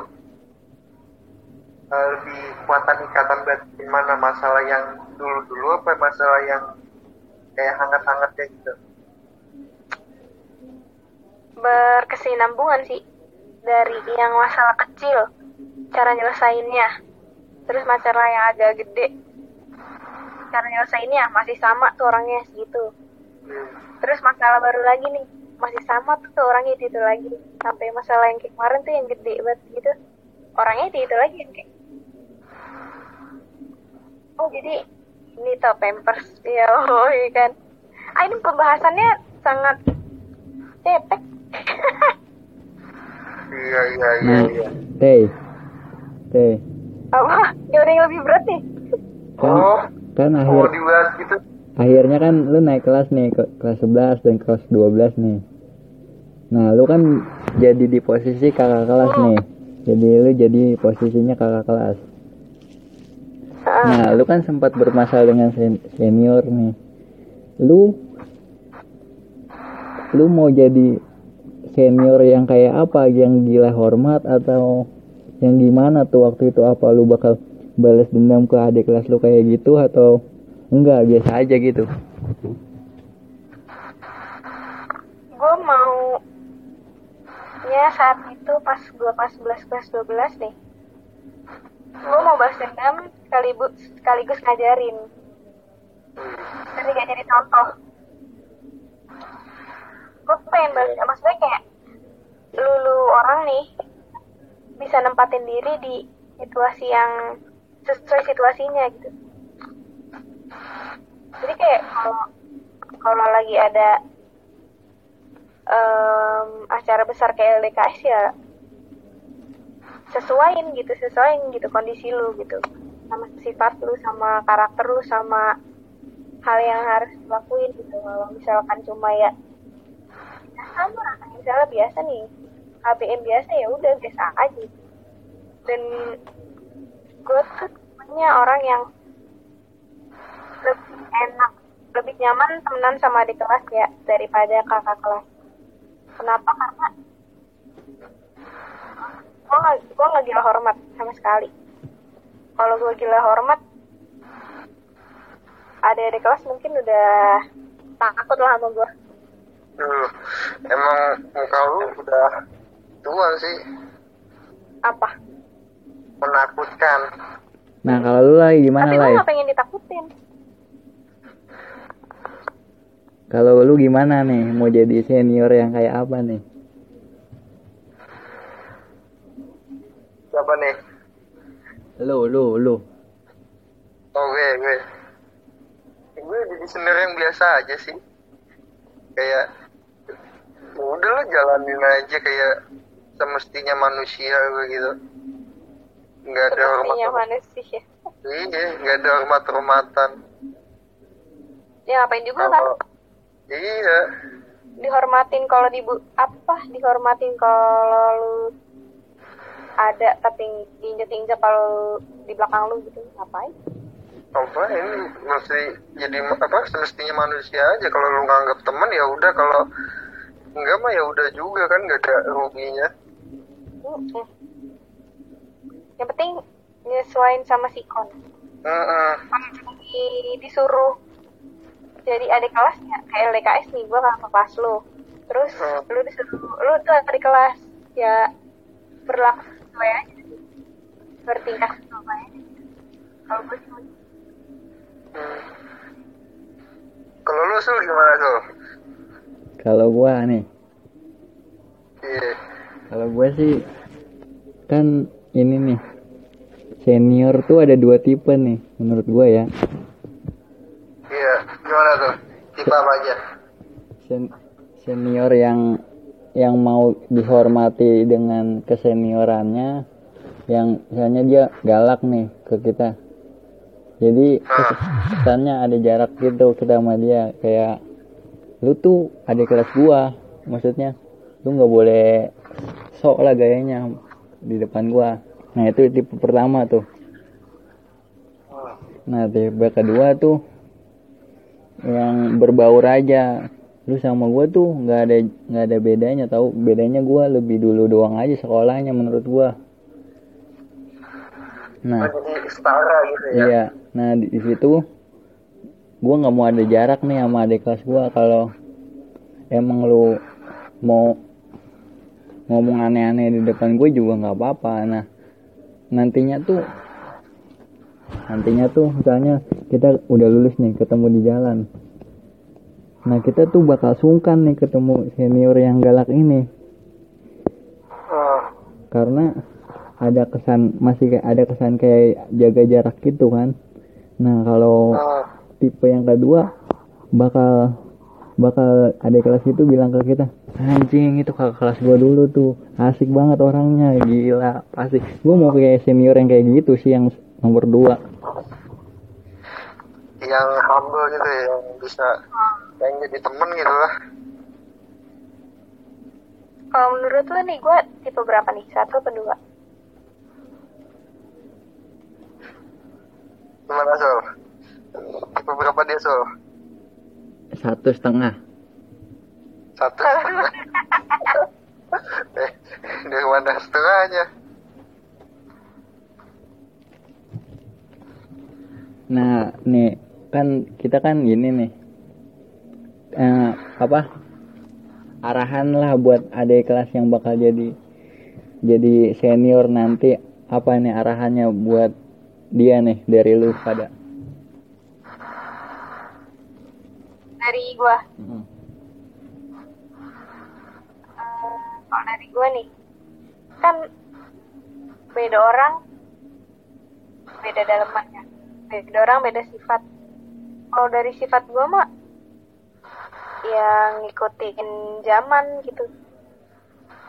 eh, lebih kuatan ikatan batin mana masalah yang dulu-dulu apa masalah yang kayak hangat-hangatnya gitu? berkesinambungan sih dari yang masalah kecil cara nyelesainnya terus masalah yang agak gede cara nyelesainnya masih sama tuh orangnya segitu Hmm. terus masalah baru lagi nih masih sama tuh orangnya itu, itu lagi. Sampai masalah yang kayak kemarin tuh yang gede banget gitu. Orangnya itu itu lagi yang kayak oh jadi ini tau pampers. Ya <laughs> oh iya kan. Ah ini pembahasannya sangat cetek iya iya iya Nah, iya. teh, teh, apa? Ya yang lebih berat nih. Kan, oh kan mau akhir, dibahas gitu akhirnya kan lu naik kelas nih, ke, kelas 11 dan kelas 12 nih. Nah, lu kan jadi di posisi kakak kelas nih. Jadi lu jadi posisinya kakak kelas. Nah, lu kan sempat bermasalah dengan sen- senior nih. Lu lu mau jadi senior yang kayak apa? Yang gila hormat atau yang gimana tuh waktu itu apa lu bakal balas dendam ke adik kelas lu kayak gitu atau enggak biasa aja gitu? gue mau ya saat itu pas gue pas 11 kelas 12 nih gue mau balas dendam sekaligus sekaligus ngajarin. Tapi gak jadi contoh. Gue pengen balas maksudnya kayak lu, lu orang nih bisa nempatin diri di situasi yang sesuai situasinya gitu jadi kayak kalau kalau lagi ada em, acara besar kayak LDKS ya sesuaiin gitu sesuaiin gitu kondisi lu gitu. Sama sifat lu sama karakter lu sama hal yang harus dilakuin gitu. Kalau misalkan cuma ya ya sama misalnya biasa nih KBM biasa ya udah biasa aja. Dan gue tuh punya orang yang lebih enak lebih nyaman temenan sama adik kelas ya daripada kakak kelas. Kenapa? Karena gue nggak gue nggak gila hormat sama sekali. Kalau gue gila hormat ada adik kelas mungkin udah takut lah sama gue Duh, emang muka lu udah tua sih. Apa? Menakutkan. Nah, kalau lu lah gimana tapi lah? gue nggak pengen ditakutin Kalau lu gimana nih? Mau jadi senior yang kayak apa nih? siapa nih? Lu, lu, lu. oh gue gue. Gue jadi senior yang biasa aja sih. Kayak ya udah lah jalanin aja kayak semestinya manusia begitu nggak ada hormat manusia. Iya nggak ada hormat hormatan ya ngapain juga kan kalau iya. Dihormatin kalau di apa? Dihormatin kalau lu ada tapi injek injek kalau di belakang lu gitu. Ngapain? Apa ini mesti jadi apa semestinya manusia aja. Kalau lu nganggap teman ya udah. Kalau enggak mah ya udah juga kan. Nggak ada ruginya yang penting nyesuain sama sikon Heeh. kalau di- disuruh jadi adik kelasnya. Kayak LDKS nih gue kakak kelas lu. Terus Hmm. lu disuruh lu tuh adik kelas. Ya berlaku sesuai aja bertingkah sesuai aja kalau gue cuma Hmm. kalau lu sul gimana sul Kalau gua nih, iya. Kalau gua sih kan ini nih senior tuh ada dua tipe nih menurut gua ya. Iya gimana tuh? Tipe apa aja? Sen- senior yang yang mau dihormati dengan keseniorannya yang misalnya dia galak nih ke kita. Jadi kes- kesannya ada jarak gitu kita sama dia. Kayak lu tuh adik kelas gua. Maksudnya lu nggak boleh sok lah gayanya di depan gua. Nah itu tipe pertama tuh. Nah tipe kedua tuh yang berbaur aja. Lu sama gua tuh nggak ada nggak ada bedanya tahu? Bedanya gua lebih dulu doang aja sekolahnya menurut gua. Nah. Oh, jadi setara gitu ya? Iya. Nah di, di situ gua nggak mau ada jarak nih sama adik kelas gua. Kalau emang lu mau ngomong aneh-aneh di depan gue juga nggak apa-apa. Nah nantinya tuh nantinya tuh misalnya kita udah lulus nih ketemu di jalan. Nah kita tuh bakal sungkan nih ketemu senior yang galak ini. Karena ada kesan masih ada kesan kayak jaga jarak gitu kan. Nah kalau tipe yang kedua bakal bakal ada kelas itu bilang ke kita anjing itu kakak kelas gua dulu tuh asik banget orangnya gila pasti gua mau kayak senior yang kayak gitu sih yang nomor dua yang humble gitu ya, yang bisa yang jadi temen gitu lah. Kalau menurut lo nih, gue tipe berapa nih? Satu atau dua? Gimana Sol? Tipe berapa dia Sol? satu setengah Satu setengah. <laughs> eh, dari mana setengahnya? nah nih kan kita kan gini nih eh, apa arahan lah buat adik kelas yang bakal jadi jadi senior nanti apa nih arahannya buat dia nih dari lu pada Dari gue. Mm. kalau dari gue nih kan beda orang beda dalemannya beda orang beda sifat kalau dari sifat gue mah yang ngikutin zaman gitu.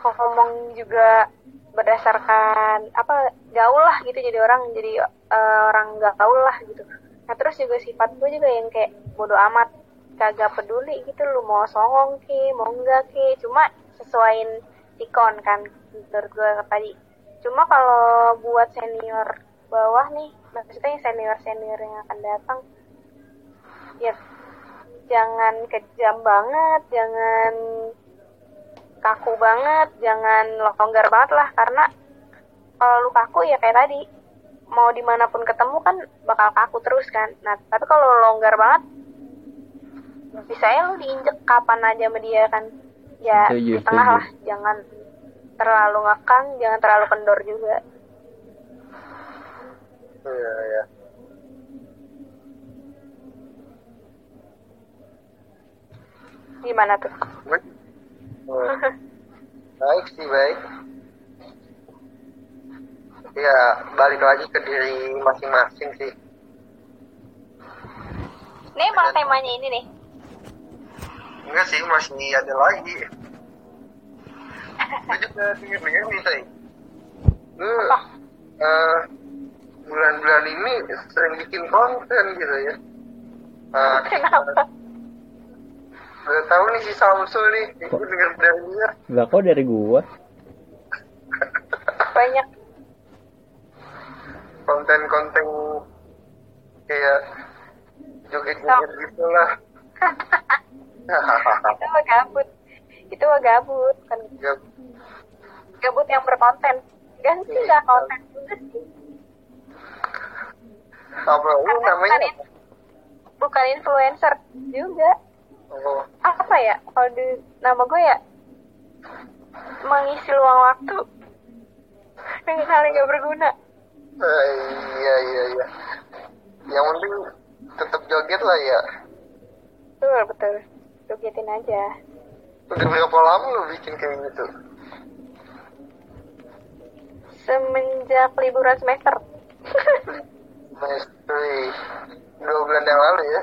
Ngomong juga berdasarkan apa gaul lah gitu. Jadi orang jadi eh, orang gaul lah gitu. Nah terus juga sifat gue juga yang kayak bodoh amat kagak peduli gitu. Lu mau songong ki mau enggak ki cuma sesuaiin sikon kan menurut gue tadi. Cuma kalau buat senior bawah nih maksudnya senior senior yang akan datang ya jangan kejam banget jangan kaku banget jangan longgar banget lah karena kalau lu kaku ya kayak tadi mau di mana pun ketemu kan bakal kaku terus kan nah tapi kalau longgar banget bisa ya lu diinjek kapan aja sama dia kan ya Setuju, di tengah setuju. lah jangan terlalu ngekang jangan terlalu kendor juga Iya, iya. Gimana tuh Oh. Baik sih, baik. Ya, balik lagi ke diri masing-masing sih. ini emang temanya ini nih Enggak sih, masih ada lagi. <laughs> Gue juga denger-denger nih, say. Lu, eh, bulan-bulan ini sering bikin konten gitu ya. Nah, kenapa udah tahu nih si Samsul nih, gue denger dari dia. lah kok dari gua? Banyak. Konten-konten kayak joget-joget gitu lah. <laughs> itu mah gabut. Itu mah gabut. Kan Gak- gabut yang berkonten. Ganti nggak konten. Juga sih apa? lu namanya bukan influencer juga oh, apa ya? Kalau di nama gue ya mengisi luang waktu dengan hal yang gak berguna. Eh, iya iya iya. Yang penting tetap joget lah ya. Betul betul. Jogetin aja. Udah berapa lama lu bikin kayak gitu semenjak liburan semester. <laughs> Mesti dua bulan yang lalu ya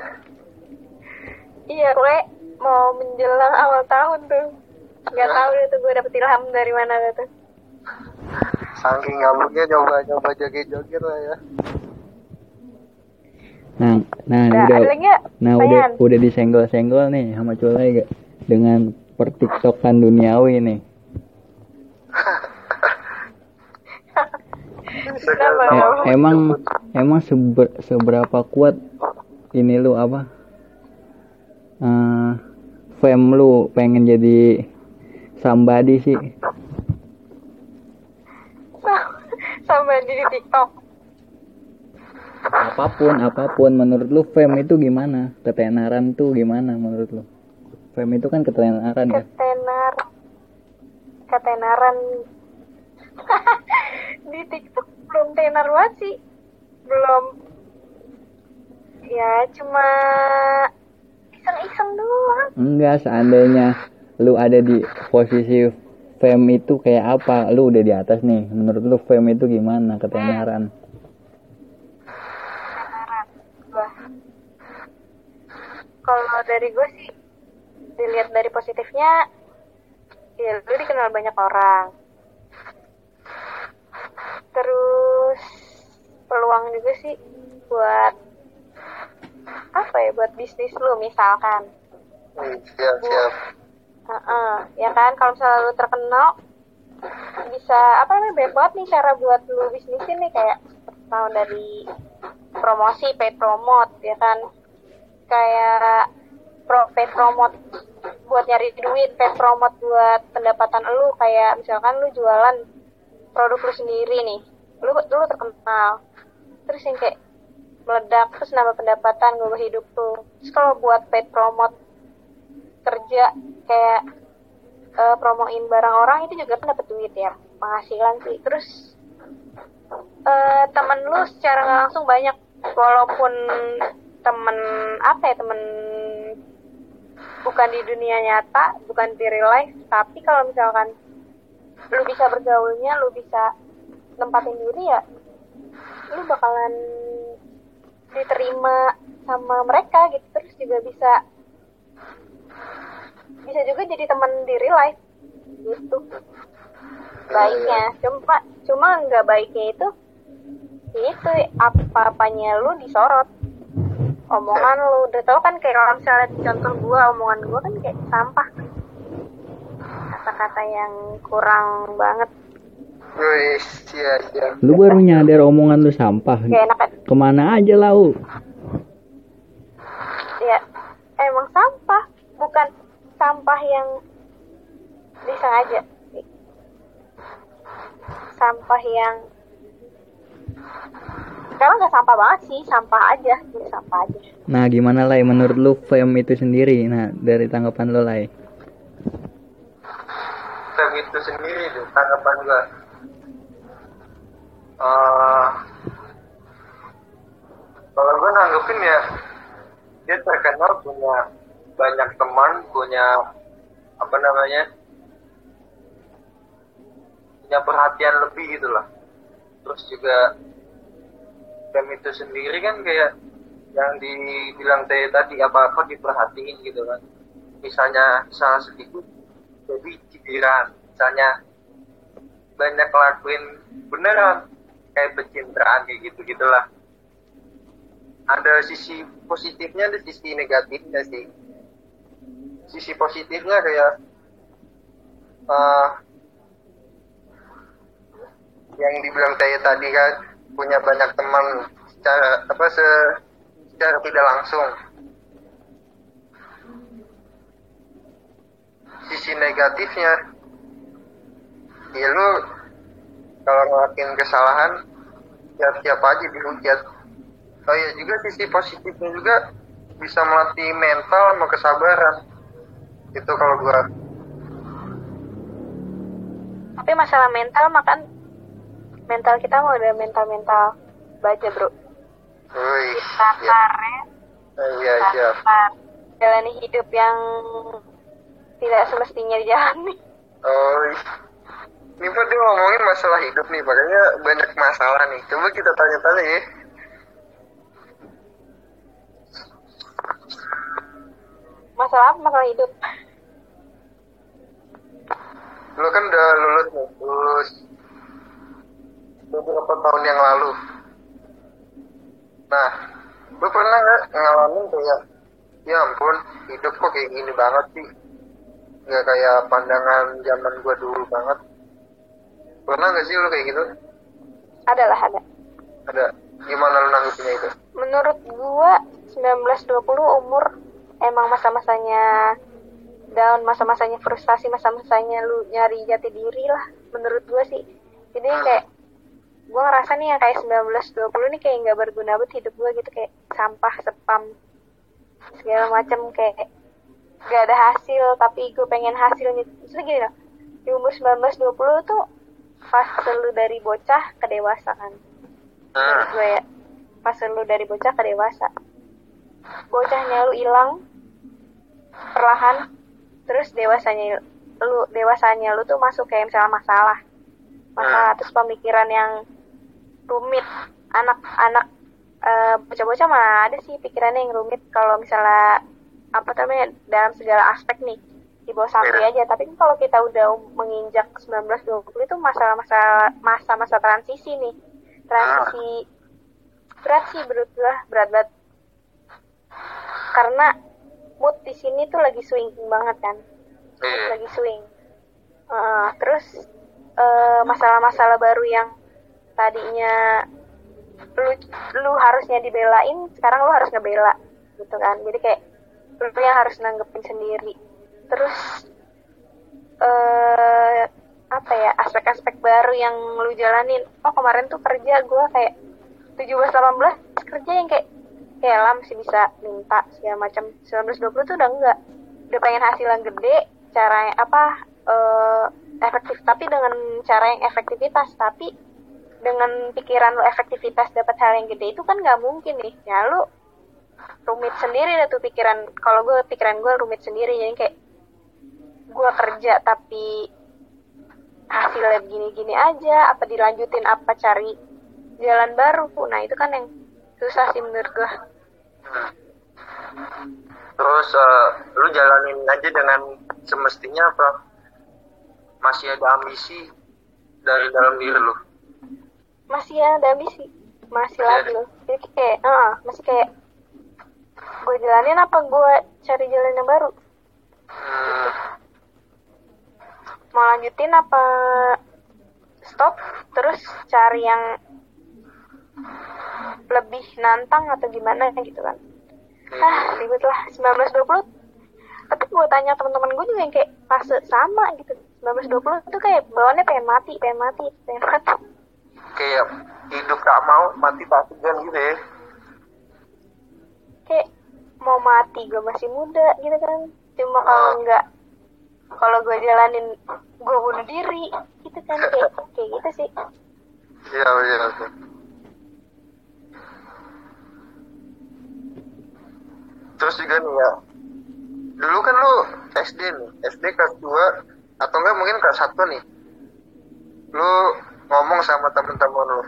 iya gue mau menjelang awal tahun tuh. Nggak tahu itu gue dapet ilham dari mana gitu saking ngabuknya nyoba-nyoba joget-joget lah ya. Nah nah Udah, udah nah udah udah disenggol-senggol nih sama culai gak dengan pertiktokan duniawi nih. Kenapa? Kenapa? emang emang seber- seberapa kuat ini lu apa eh fame lu pengen jadi somebody sih. <laughs> Sampai di TikTok. Apa pun apa pun menurut lu fame itu gimana? Ketenaran tuh gimana menurut lu? Fame itu kan ketenaran ya? Ketenar. Ketenaran. <laughs> Di TikTok belum tenar banget sih. Belum. Ya cuma iseng-iseng doang Enggak, seandainya lu ada di posisi fame itu kayak apa? Lu udah di atas nih. Menurut lu fame itu gimana ketenaran? kalau dari gue sih dilihat dari positifnya ya lu dikenal banyak orang terus peluang juga sih buat apa ya buat bisnis lu misalkan? Hmm, siap siap. Heeh, ya kan? Kalau misalnya lu terkenal bisa apa namanya banyak banget nih cara buat lu bisnisin nih kayak tahun dari promosi paid promote ya kan? Kayak pro paid promote buat nyari duit paid promote buat pendapatan lu kayak misalkan lu jualan produk lu sendiri nih. Lu lu terkenal. Terus yang kayak meledak terus nambah pendapatan gue hidup tuh. Terus kalau buat paid promote kerja kayak eh, promoin barang orang itu juga kan dapat duit ya penghasilan sih. Terus eh, temen lu secara langsung banyak walaupun temen apa ya temen bukan di dunia nyata bukan di real life tapi kalau misalkan lu bisa bergaulnya lu bisa nempatin diri ya lu bakalan diterima sama mereka gitu terus juga bisa bisa juga jadi teman di real life gitu. Baiknya cuma cuma nggak baiknya itu itu apa apanya lu disorot. Omongan lu udah tau kan kayak kalau misalnya contoh gua omongan gua kan kayak sampah. Kata-kata yang kurang banget Wih, siap siap Lu baru nyadar omongan lu sampah. kayak enak Ke mana aja lau? ya emang sampah bukan sampah yang disengaja sampah yang sekarang nggak sampah banget sih sampah aja gitu sampah aja Nah, gimana Lai menurut lu fame itu sendiri? Nah, dari tanggapan lu Lai. Fame itu sendiri tuh tanggapan gua Eh, kalau gua nanggepin ya dia terkenal punya banyak teman punya apa namanya punya perhatian lebih gitu lah. Terus juga fame itu sendiri kan kayak yang dibilang tadi tadi apa apa diperhatiin gitu kan. Misalnya salah sedikit jadi cibiran misalnya banyak lakuin beneran kayak pencitraan kayak gitu gitulah ada sisi positifnya ada sisi negatifnya sih. Sisi positifnya kayak eh, yang dibilang saya tadi kan punya banyak teman secara apa se secara tidak langsung. Sisi negatifnya ya lu kalau ngelakuin kesalahan ya siap aja dihujat oh ya juga sisi positifnya juga bisa melatih mental sama kesabaran. Itu kalau gua. Tapi masalah mental makan mental kita mau udah mental mental baca bro. Wih, kita ya. karet Eh, iya tanpa jalani hidup yang tidak semestinya dijalani. Oh, ini Pak dia ngomongin masalah hidup nih, makanya banyak masalah nih. Coba kita tanya-tanya ya. masalah apa masalah hidup Lu kan udah lulus nih, lulus beberapa tahun yang lalu. Nah, lu pernah nggak ngalamin kayak, ya ampun, hidup kok kayak gini banget sih? Nggak kayak pandangan zaman gua dulu banget. Pernah nggak sih lu kayak gitu? adalah ada Ada. Gimana lu nanggepinnya itu? menurut gua 19-20 umur emang masa-masanya down masa-masanya frustasi masa-masanya lu nyari jati diri lah menurut gua sih jadi kayak gua ngerasa nih yang kayak 19-20 nih kayak nggak berguna banget hidup gua gitu kayak sampah spam segala macam kayak gak ada hasil tapi gue pengen hasilnya maksudnya gini loh di umur 19-20 tuh fase lu dari bocah ke dewasa kan? Nah, gue ya fase lu dari bocah ke dewasa. Bocahnya lu hilang perlahan terus dewasanya lu dewasanya lu tuh masuk kayak misalnya masalah. Masalah terus pemikiran yang rumit. Anak-anak eh, bocah-bocah mah ada sih pikirannya yang rumit. Kalau misalnya apa namanya dalam segala aspek nih di bawah Iya. aja. Tapi kan kalau kita udah menginjak 19-20 itu masalah-masalah masa-masa transisi nih. Transisi berat sih menurut gua berat banget. Karena mood di sini tuh lagi swing banget kan. Iya. lagi swing. Eh, terus eh, masalah-masalah baru yang tadinya lu lu harusnya dibelain sekarang lu harus ngebela gitu kan. Jadi kayak lu yang harus nanggepin sendiri terus eh apa ya aspek-aspek baru yang lu jalanin. Oh kemarin tuh kerja gua kayak 17 18 kerja yang kayak kayak masih bisa minta segala macam. 19 20 tuh udah enggak. Udah pengen hasil yang gede cara apa eh, efektif. Tapi dengan cara yang efektivitas tapi dengan pikiran lu efektivitas dapat hal yang gede itu kan nggak mungkin nih. Ya lu rumit sendiri dah tuh pikiran. Kalau gue pikiran gue rumit sendiri jadi kayak gue kerja tapi hasilnya gini-gini aja apa dilanjutin apa cari jalan baru. Nah itu kan yang susah sih menurut gue Terus eh, lu jalanin aja dengan semestinya apa? Masih ada ambisi dari dalam diri lu. masih ada ambisi. Masih lagi loh jadi kayak eh, masih kayak gue jalanin apa gue cari jalan yang baru? Hmm, mau lanjutin apa stop? Terus cari yang lebih nantang atau gimana gitu kan. Ah ribet lah. 1920 tapi gue tanya teman-teman gue juga yang kayak fase sama gitu. 1920 itu kayak bawaannya pengen mati pengen mati pengen mati. Kayak hidup tak mau, mati tak segan gitu ya. kayak mau mati gue masih muda gitu kan. Cuma kalau enggak kalau gue jalanin gue bunuh diri gitu kan kayak kayak gitu sih Iya, iya, oke. Terus juga nih ya, dulu kan lu SD nih, SD kelas 2, atau enggak mungkin kelas 1 nih. Lu ngomong sama temen-temen lu.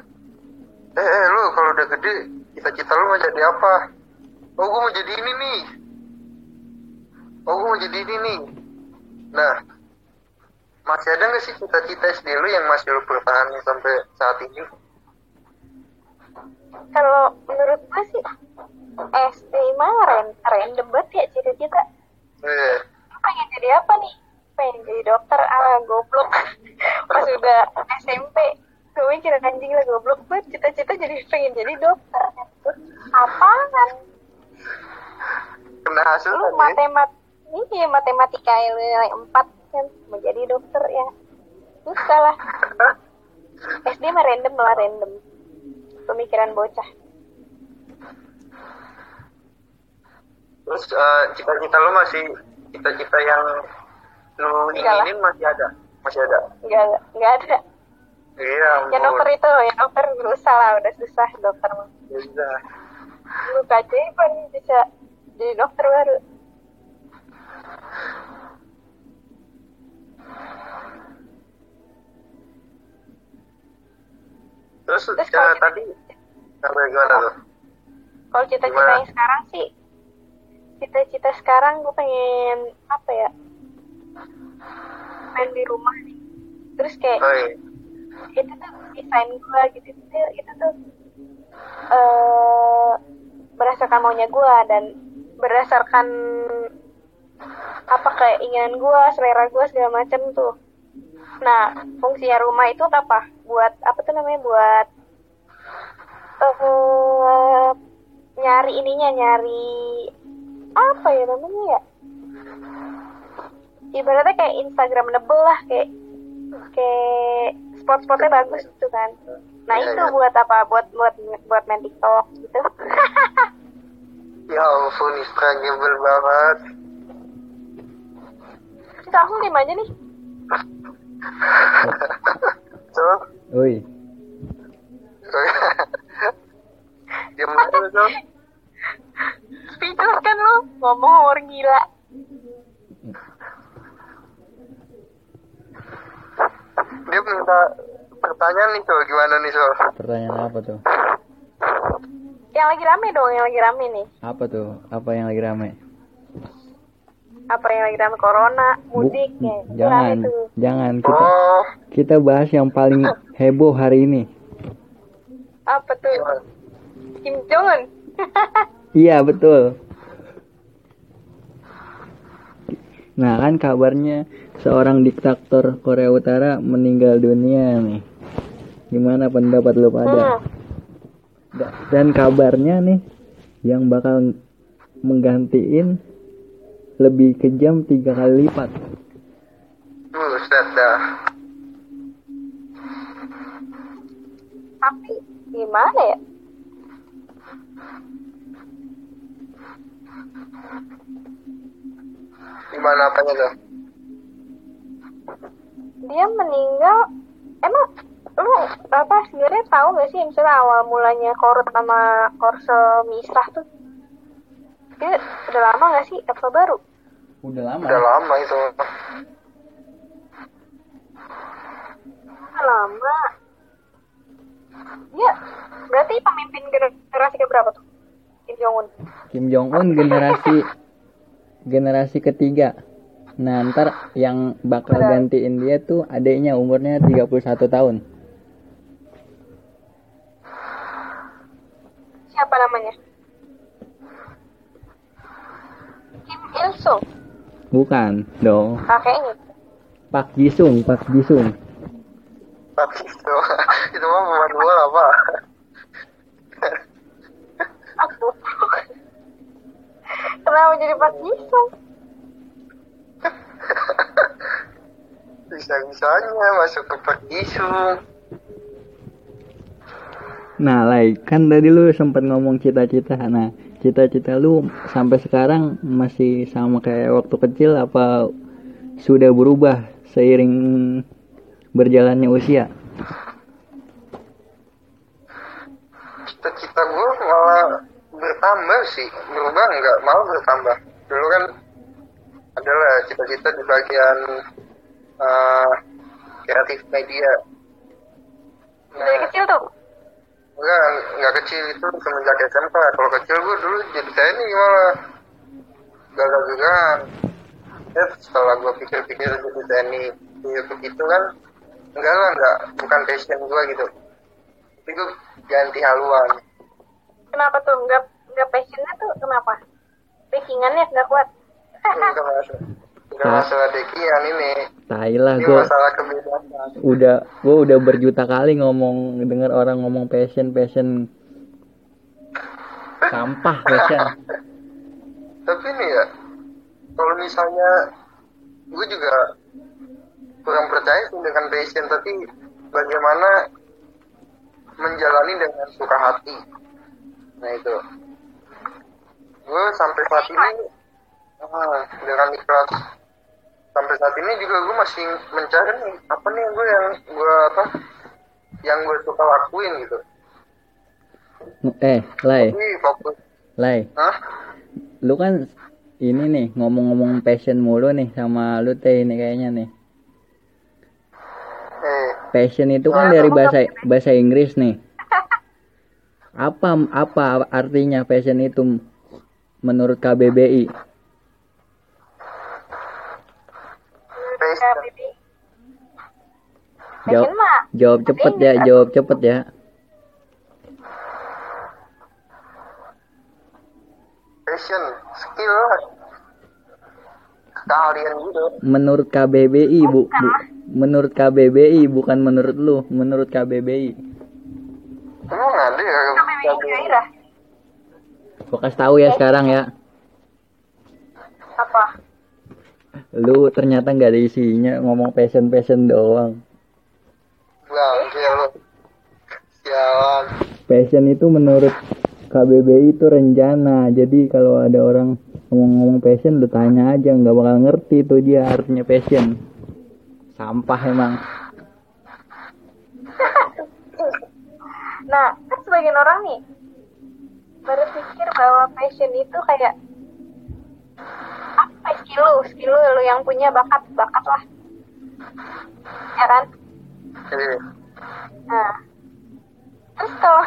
Eh, eh lu kalau udah gede, cita-cita lu mau jadi apa? Oh, gue mau jadi ini nih. Oh, gue mau jadi ini nih. Nah, masih ada nggak sih cita-cita SD lu yang masih lu pertahanin sampai saat ini? kalau menurut gue sih SD mah ran- random banget ya cita-cita. Eh, pengen jadi apa nih? Pengen jadi dokter ah goblok. <laughs> Pas udah SMP gue mikir anjing lah goblok banget. Cita-cita jadi pengen jadi dokter. Apaan? Kena hasil lu kan ini matematika nilai empat kan mau jadi dokter ya. Susah lah. SD mah random lah random. Pemikiran bocah. Terus eh, cita-cita lu masih cita-cita yang Enggak lah. inginin masih ada, masih ada. nggak nggak ada. Iya, ya dokter itu ya dokter berusaha lah udah susah dokter mah. Bisa. lu keajaiban bisa jadi dokter baru Terus, Terus eh, kalau kita- tadi sampai gimana tuh? kalau cita-cita yang sekarang sih cita-cita sekarang gue pengen apa ya main di rumah nih terus kayak Oh, iya. itu tuh desain gue gitu itu, itu tuh eh berdasarkan maunya gue dan berdasarkan apa keinginan gue selera gue segala macam tuh. Nah fungsinya rumah itu apa? Buat apa tuh namanya? Buat eh nyari ininya nyari apa ya namanya ya? Ibaratnya kayak Instagramable lah kayak kayak spot-spotnya bagus gitu kan. Nah Iya, itu iya. buat apa? Buat buat buat main TikTok gitu. <laughs> Ya ampun, Instagramable banget. Kak Hulim aja nih. Cuk. Oi. Diam aja lu, Cuk. Speechless kan lu, ngomong orang gila. Dia minta pertanyaan nih, Cuk. Gimana nih, Cuk? Pertanyaan apa, tuh? Yang lagi rame dong, yang lagi rame nih. Apa tuh? Apa yang lagi rame? Apa yang lagi rame corona, mudik Bu- ya. Itu jangan, tuh. jangan kita oh kita bahas yang paling heboh hari ini. Apa tuh? Kim Jong Un. <laughs> Iya betul. Nah kan kabarnya seorang diktator Korea Utara meninggal dunia nih. Gimana pendapat lu pada? Hmm. Da- Dan kabarnya nih yang bakal menggantiin lebih kejam tiga kali lipat. Buset dah Tapi gimana ya? gimana apanya tuh Dia meninggal emang lu apa sebenarnya tahu gak sih misalnya awal mulanya Korut sama Korsel misah tuh dia udah lama gak sih apa baru Udah lama. udah lama itu Udah lama dia berarti pemimpin generasi keberapa tuh Kim Jong Un Kim Jong Un generasi generasi ketiga. Nah ntar yang bakal Benar. gantiin dia tuh adiknya umurnya 31 tahun. siapa namanya Kim Il Sung Bukan dong. kakeknya Pak Jisung, Pak Jisung. tapi itu <laughs> itu mah bola pak. Aku kenapa jadi Pak Jisung? Bisa bisanya masuk ke Pergisung Nah, Lai, kan tadi lu sempat ngomong cita-cita. Nah, cita-cita lu sampai sekarang masih sama kayak waktu kecil apa sudah berubah seiring berjalannya usia? cita-cita gue malah bertambah sih. Berubah nggak malah bertambah. Dulu kan adalah cita-cita di bagian eh, kreatif media. Dari nah kecil tuh enggak nggak kecil itu semenjak SMK kalau kecil gue dulu jadi TNI malah. Gagal-gagalan ya setelah gue pikir-pikir jadi TNI ya begitu kan. Enggak lah enggak. Bukan passion gue gitu. Tapi gue ganti haluan. Kenapa tuh? Nggak nggak passionnya tuh kenapa? Backingannya nggak kuat. Enggak Enggak masalah dekian ini. Tai lah, gua masalah kebebasan. udah gua udah berjuta kali ngomong dengar orang ngomong passion passion sampah passion. <laughs> Tapi nih ya, kalau misalnya gue juga kurang percaya sih dengan passion, tapi bagaimana menjalani dengan suka hati. Nah itu. Gue sampai saat ini ah, dengan ikhlas sampai saat ini juga gue masih mencari nih apa nih gue yang gue apa yang gue suka lakuin gitu. Eh, Lai, hah? lu kan ini nih ngomong-ngomong passion mulu nih sama lu teh ini kayaknya nih. Eh, Passion itu kan dari bahasa bahasa Inggris nih. Apa apa artinya passion itu menurut KBBI? passion. baby Jawab, jawab cepet ya, jawab cepet ya. passion skill keahlian gitu Menurut KBBI bu, bu- menurut KBBI bukan menurut lu, menurut KBBI. emang ada ya gairah Gua kasih tahu ya sekarang ya. apa Lu ternyata nggak ada isinya ngomong passion passion doang. Lo sialan Passion itu menurut KBBI itu rencana. Jadi kalau ada orang ngomong-ngomong passion, lu tanya aja, nggak bakal ngerti tuh dia artinya passion. Sampah emang. <laughs> nah kan sebagian orang nih berpikir bahwa passion itu kayak apa skill lu skill lu, lu yang punya bakat bakat lah ya kan Nah, terus kalau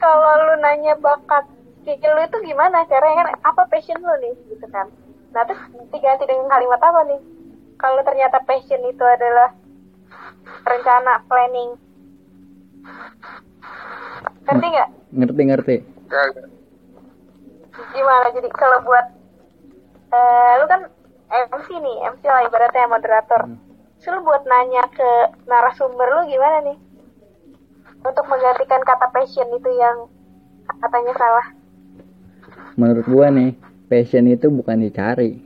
kalau lu nanya bakat skill lu itu gimana caranya kan? Apa passion lu nih? Gitu kan. Nah terus diganti dengan kalimat apa nih? Kalau ternyata passion itu adalah rencana planning. Ngerti nggak? Ngerti ngerti. Ya, gimana? Jadi kalau buat eh lu kan MC nih MC lah ibaratnya moderator. Terus lu buat nanya ke narasumber lu gimana nih? Untuk menggantikan kata passion itu yang katanya salah. Menurut gua nih passion itu bukan dicari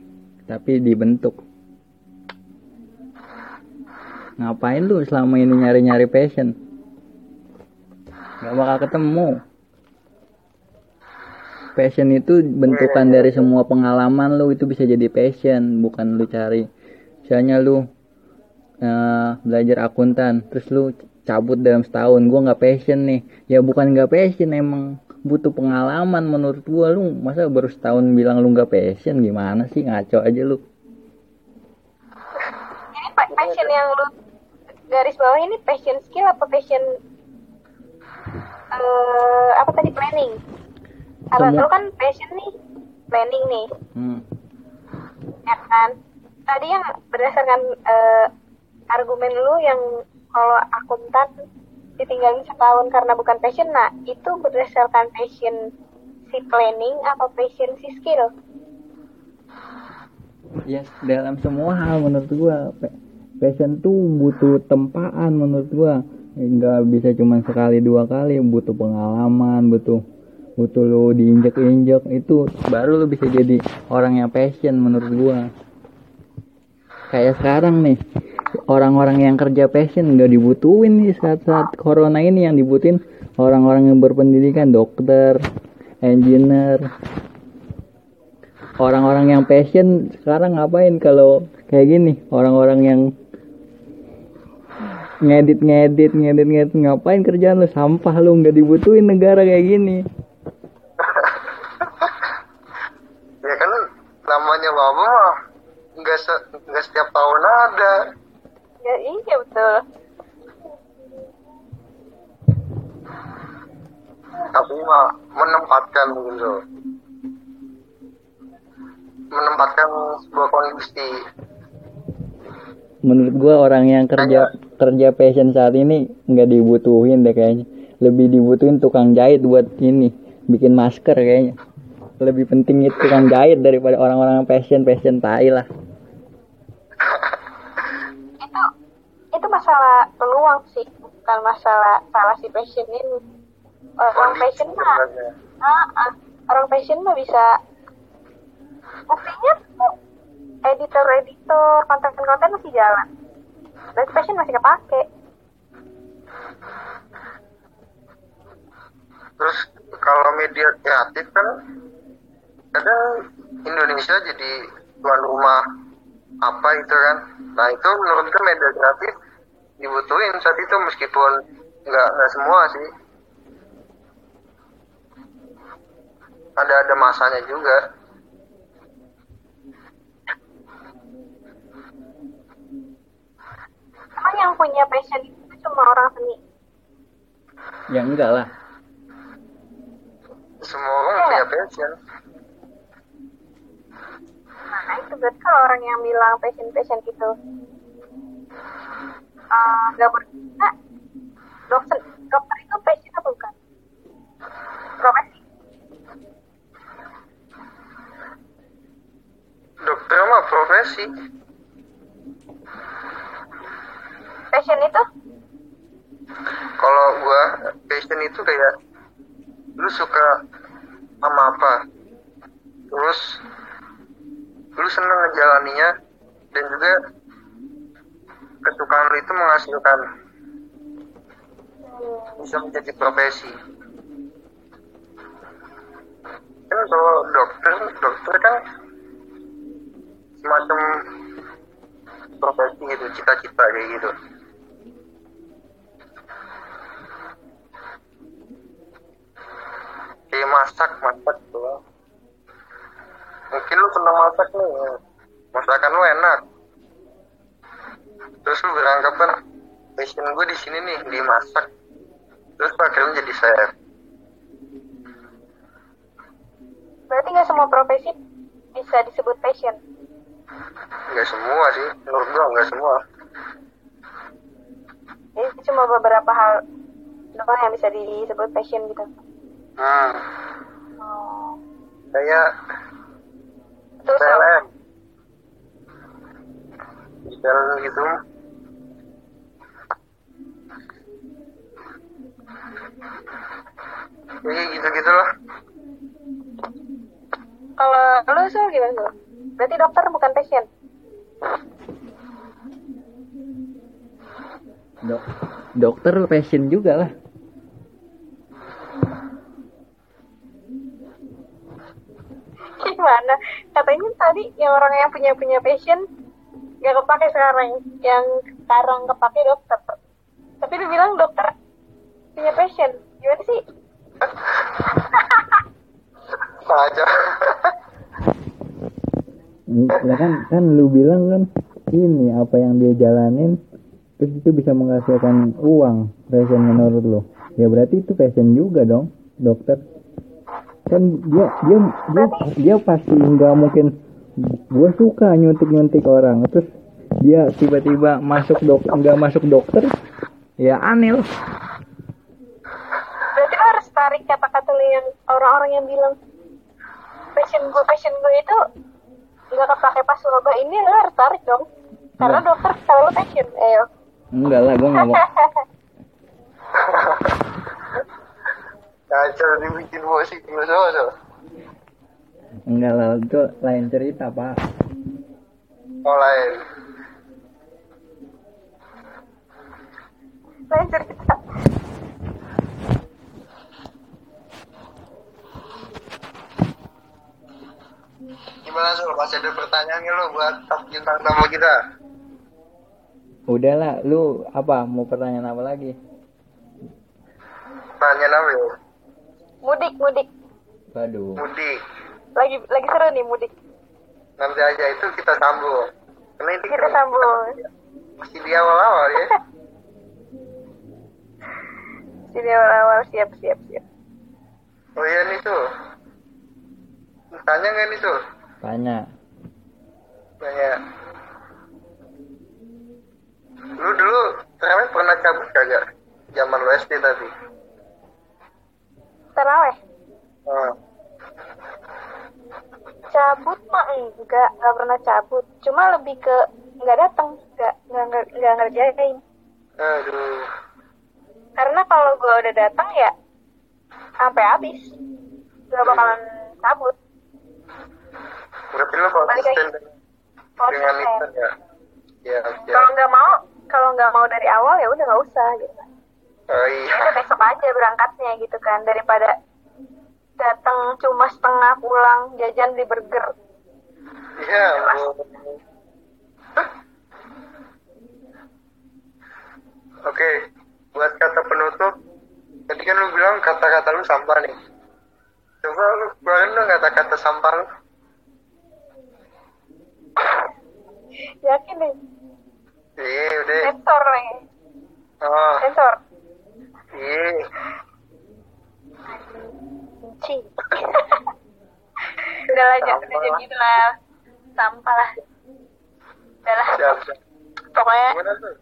tapi dibentuk. Ngapain lu selama ini nyari-nyari passion? Gak bakal ketemu. Passion itu bentukan dari semua pengalaman lu itu bisa jadi passion bukan lu cari. Misalnya lu eh, belajar akuntan. Terus lu cabut dalam setahun. Gua nggak passion nih. Ya bukan nggak passion emang butuh pengalaman menurut gua. Lu masa baru setahun bilang lu nggak passion? Gimana sih? Ngaco aja lu. Ini pa- passion yang lu garis bawah ini passion skill apa passion eh apa tadi planning? Semua. lu kan passion nih planning nih. Hmm. ya kan? Tadi yang berdasarkan eh, argumen lu yang kalau akuntan ditinggalin setahun karena bukan passion nah itu berdasarkan passion si planning apa passion si skill? Ya dalam semua hal menurut gua pa- passion tuh butuh tempaan menurut gua. Nggak bisa cuma sekali dua kali butuh pengalaman butuh butuh lu diinjek-injek itu baru lu bisa jadi orang yang passion menurut gua. Kayak sekarang nih orang-orang yang kerja passion nggak dibutuhin nih saat-saat corona ini. Yang dibutuhin orang-orang yang berpendidikan dokter engineer. Orang-orang yang passion sekarang ngapain kalau kayak gini? Orang-orang yang ngedit ngedit ngedit ngedit. Ngapain kerjaan lu? Sampah lu nggak dibutuhin negara kayak gini. Ya kan namanya mah nggak se nggak setiap tahun ada. Ya iya betul. Tapi mah menempatkan gitu. Menempatkan sebuah kondisi. menurut gua orang yang kerja kerja passion saat ini nggak dibutuhin deh kayaknya. Lebih dibutuhin tukang jahit buat ini bikin masker kayaknya. Lebih penting itu tukang jahit daripada orang-orang yang passion passion tai lah itu itu masalah peluang sih bukan masalah salah si passion ini orang passion mah ah, ah. orang passion mah bisa buktinya tuh editor editor konten konten masih jalan dan passion masih kepake Terus kalau media kreatif kan kadang Indonesia jadi tuan rumah apa itu kan. Nah itu menurutku media kreatif dibutuhin saat itu meskipun nggak nggak semua sih. Ada ada masanya juga. emang yang punya passion itu cuma orang seni ya enggak lah Semua orang punya passion. nah itu berarti kalau orang yang bilang passion passion itu eh, nggak berguna. Dokter dokter itu passion apa bukan? Profesi. Dokter mah profesi. passion itu? Kalau gua passion itu kayak lu suka sama apa, terus lu seneng ngejalaninya dan juga kesukaan itu menghasilkan bisa menjadi profesi. Kan kalau dokter, dokter kan semacam profesi gitu, cita-cita kayak gitu. kayak masak masak tuh mungkin lu seneng masak nih masakan lu enak terus lu beranggapan passion gue di sini nih di masak terus akhirnya jadi chef Berarti nggak semua profesi bisa disebut passion. nggak semua sih menurut gue nggak semua Jadi cuma beberapa hal doang yang bisa disebut passion gitu. hmm. Oh. kayak Terus PLN PLN gitu kayak gitu gitu lah kalau lu Sul gimana Sul? Berarti dokter bukan passion. Dok dokter passion juga lah. Gimana? Katanya tadi yang orang yang punya punya passion nggak kepake sekarang. Yang sekarang kepake dokter. Tapi lu bilang dokter punya passion. Gimana sih? <laughs> aja Lah kan kan lu bilang kan ini apa yang dia jalanin terus itu bisa menghasilkan uang passion menurut lu. Ya berarti itu passion juga dong, dokter. Kan dia dia dia dia pasti nggak mungkin gue suka nyuntik nyuntik orang terus dia tiba-tiba masuk dok nggak masuk dokter ya aneh loh Berarti harus tarik kata-kata lu yang orang-orang yang bilang passion gue, passion gue itu nggak kepake pas wabah ini lu harus tarik dong. Karena dokter selalu passion. Ayo. enggak lah gue nggak mau <laughs> kacau dibikin musik dulu so so enggak lah itu lain cerita pak. Oh lain. Lain cerita. gimana so masih ada pertanyaan lo buat bintang tamu kita? Udahlah lu apa? Mau pertanyaan apa lagi? Tanya apa ya Mudik, mudik. waduh. Mudik Lagi lagi seru nih mudik. nanti aja itu kita sambung karena ini Kita sambung. masih di awal-awal ya <laughs> Sini awal-awal siap, siap, siap. oh iya nih tuh tanya nggak nih tuh tanya tanya lu dulu terawih pernah cabut kagak zaman lu SD tadi Terawih. oh. Cabut mah enggak, enggak pernah cabut. Cuma lebih ke enggak datang, enggak enggak, enggak ngerjain. aduh Karena kalau gue udah datang ya sampai habis. Gak bakalan cabut. berarti lu konsisten dengan itu ya ya ya Kalau nggak mau, kalau nggak mau dari awal ya udah nggak usah gitu. oh iya Ya besok aja berangkatnya gitu kan daripada datang cuma setengah pulang jajan di burger. iya oke buat kata penutup tadi kan lu bilang kata-kata lu sampah nih. Coba lu keluarin dong kata-kata sampah lu Yakin deh, iya udah sensor nih, oh sensor. iya Benci. udah lah, jangan udah jadi gitu lah. Sampah lah. Udah lah, siap siap pokoknya gimana tuh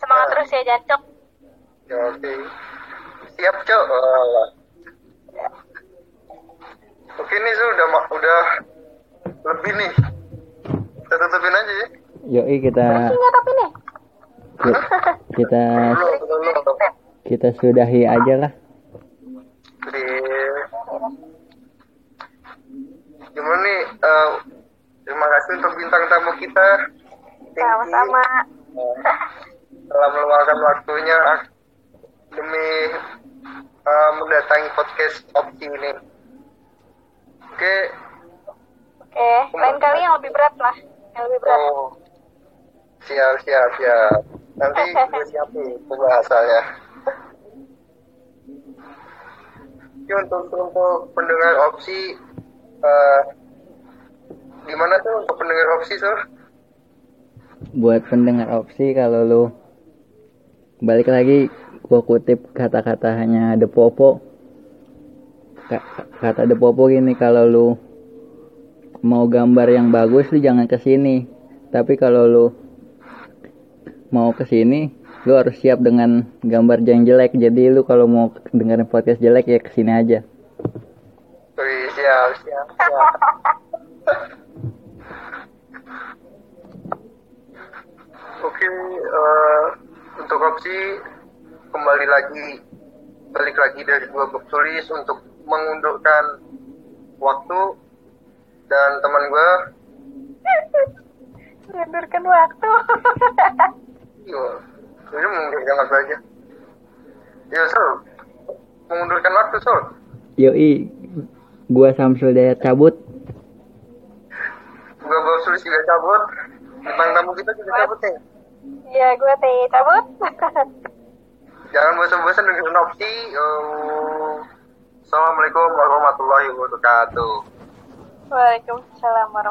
semangat terus ya Jancok. ya oke siap cok oh. oke nih Su, udah udah lebih nih kita tutupin aja ya yoi kita Ingat tapi nih. ki- <laughs> kita belum. kita sudahi aja lah Iya. Gimana nih? eh, terima kasih untuk bintang tamu kita. Sama-sama. Telah meluangkan waktunya demi eh, mendatangi podcast opsi ini. Oke, Oke, lain kali yang lebih berat lah. Yang lebih berat. oh, siap siap siap. Nanti <laughs> gue siapin pembahasannya. Oke, untuk untuk pendengar opsi, eh gimana tuh untuk pendengar opsi tuh? Buat pendengar opsi kalau lu balik lagi gua kutip kata-katanya The Popo. Ka- kata The Popo gini kalau lu mau gambar yang bagus lu jangan ke sini. Tapi kalau lu mau ke sini lu harus siap dengan gambar yang jelek. Jadi lu kalau mau dengerin podcast jelek ya ke sini aja. Wih, siap, siap, siap. <laughs> Oke, eh, untuk opsi kembali lagi balik lagi dari gua box tulis untuk mengundurkan waktu dan teman gua Mengundurkan waktu. <laughs> Iya, ini mengundurkan waktu aja. Ya, Sol. Mengundurkan waktu, Sol. yoi gua Samsul Dayat cabut Gua bawa tulis juga cabut. Bintang tamu kita juga cabut nih. Ya gue teh cabut. Jangan bosan-bosan dengerin opsi. Oh. Assalamualaikum warahmatullahi wabarakatuh. Waalaikumsalam warahmatullahi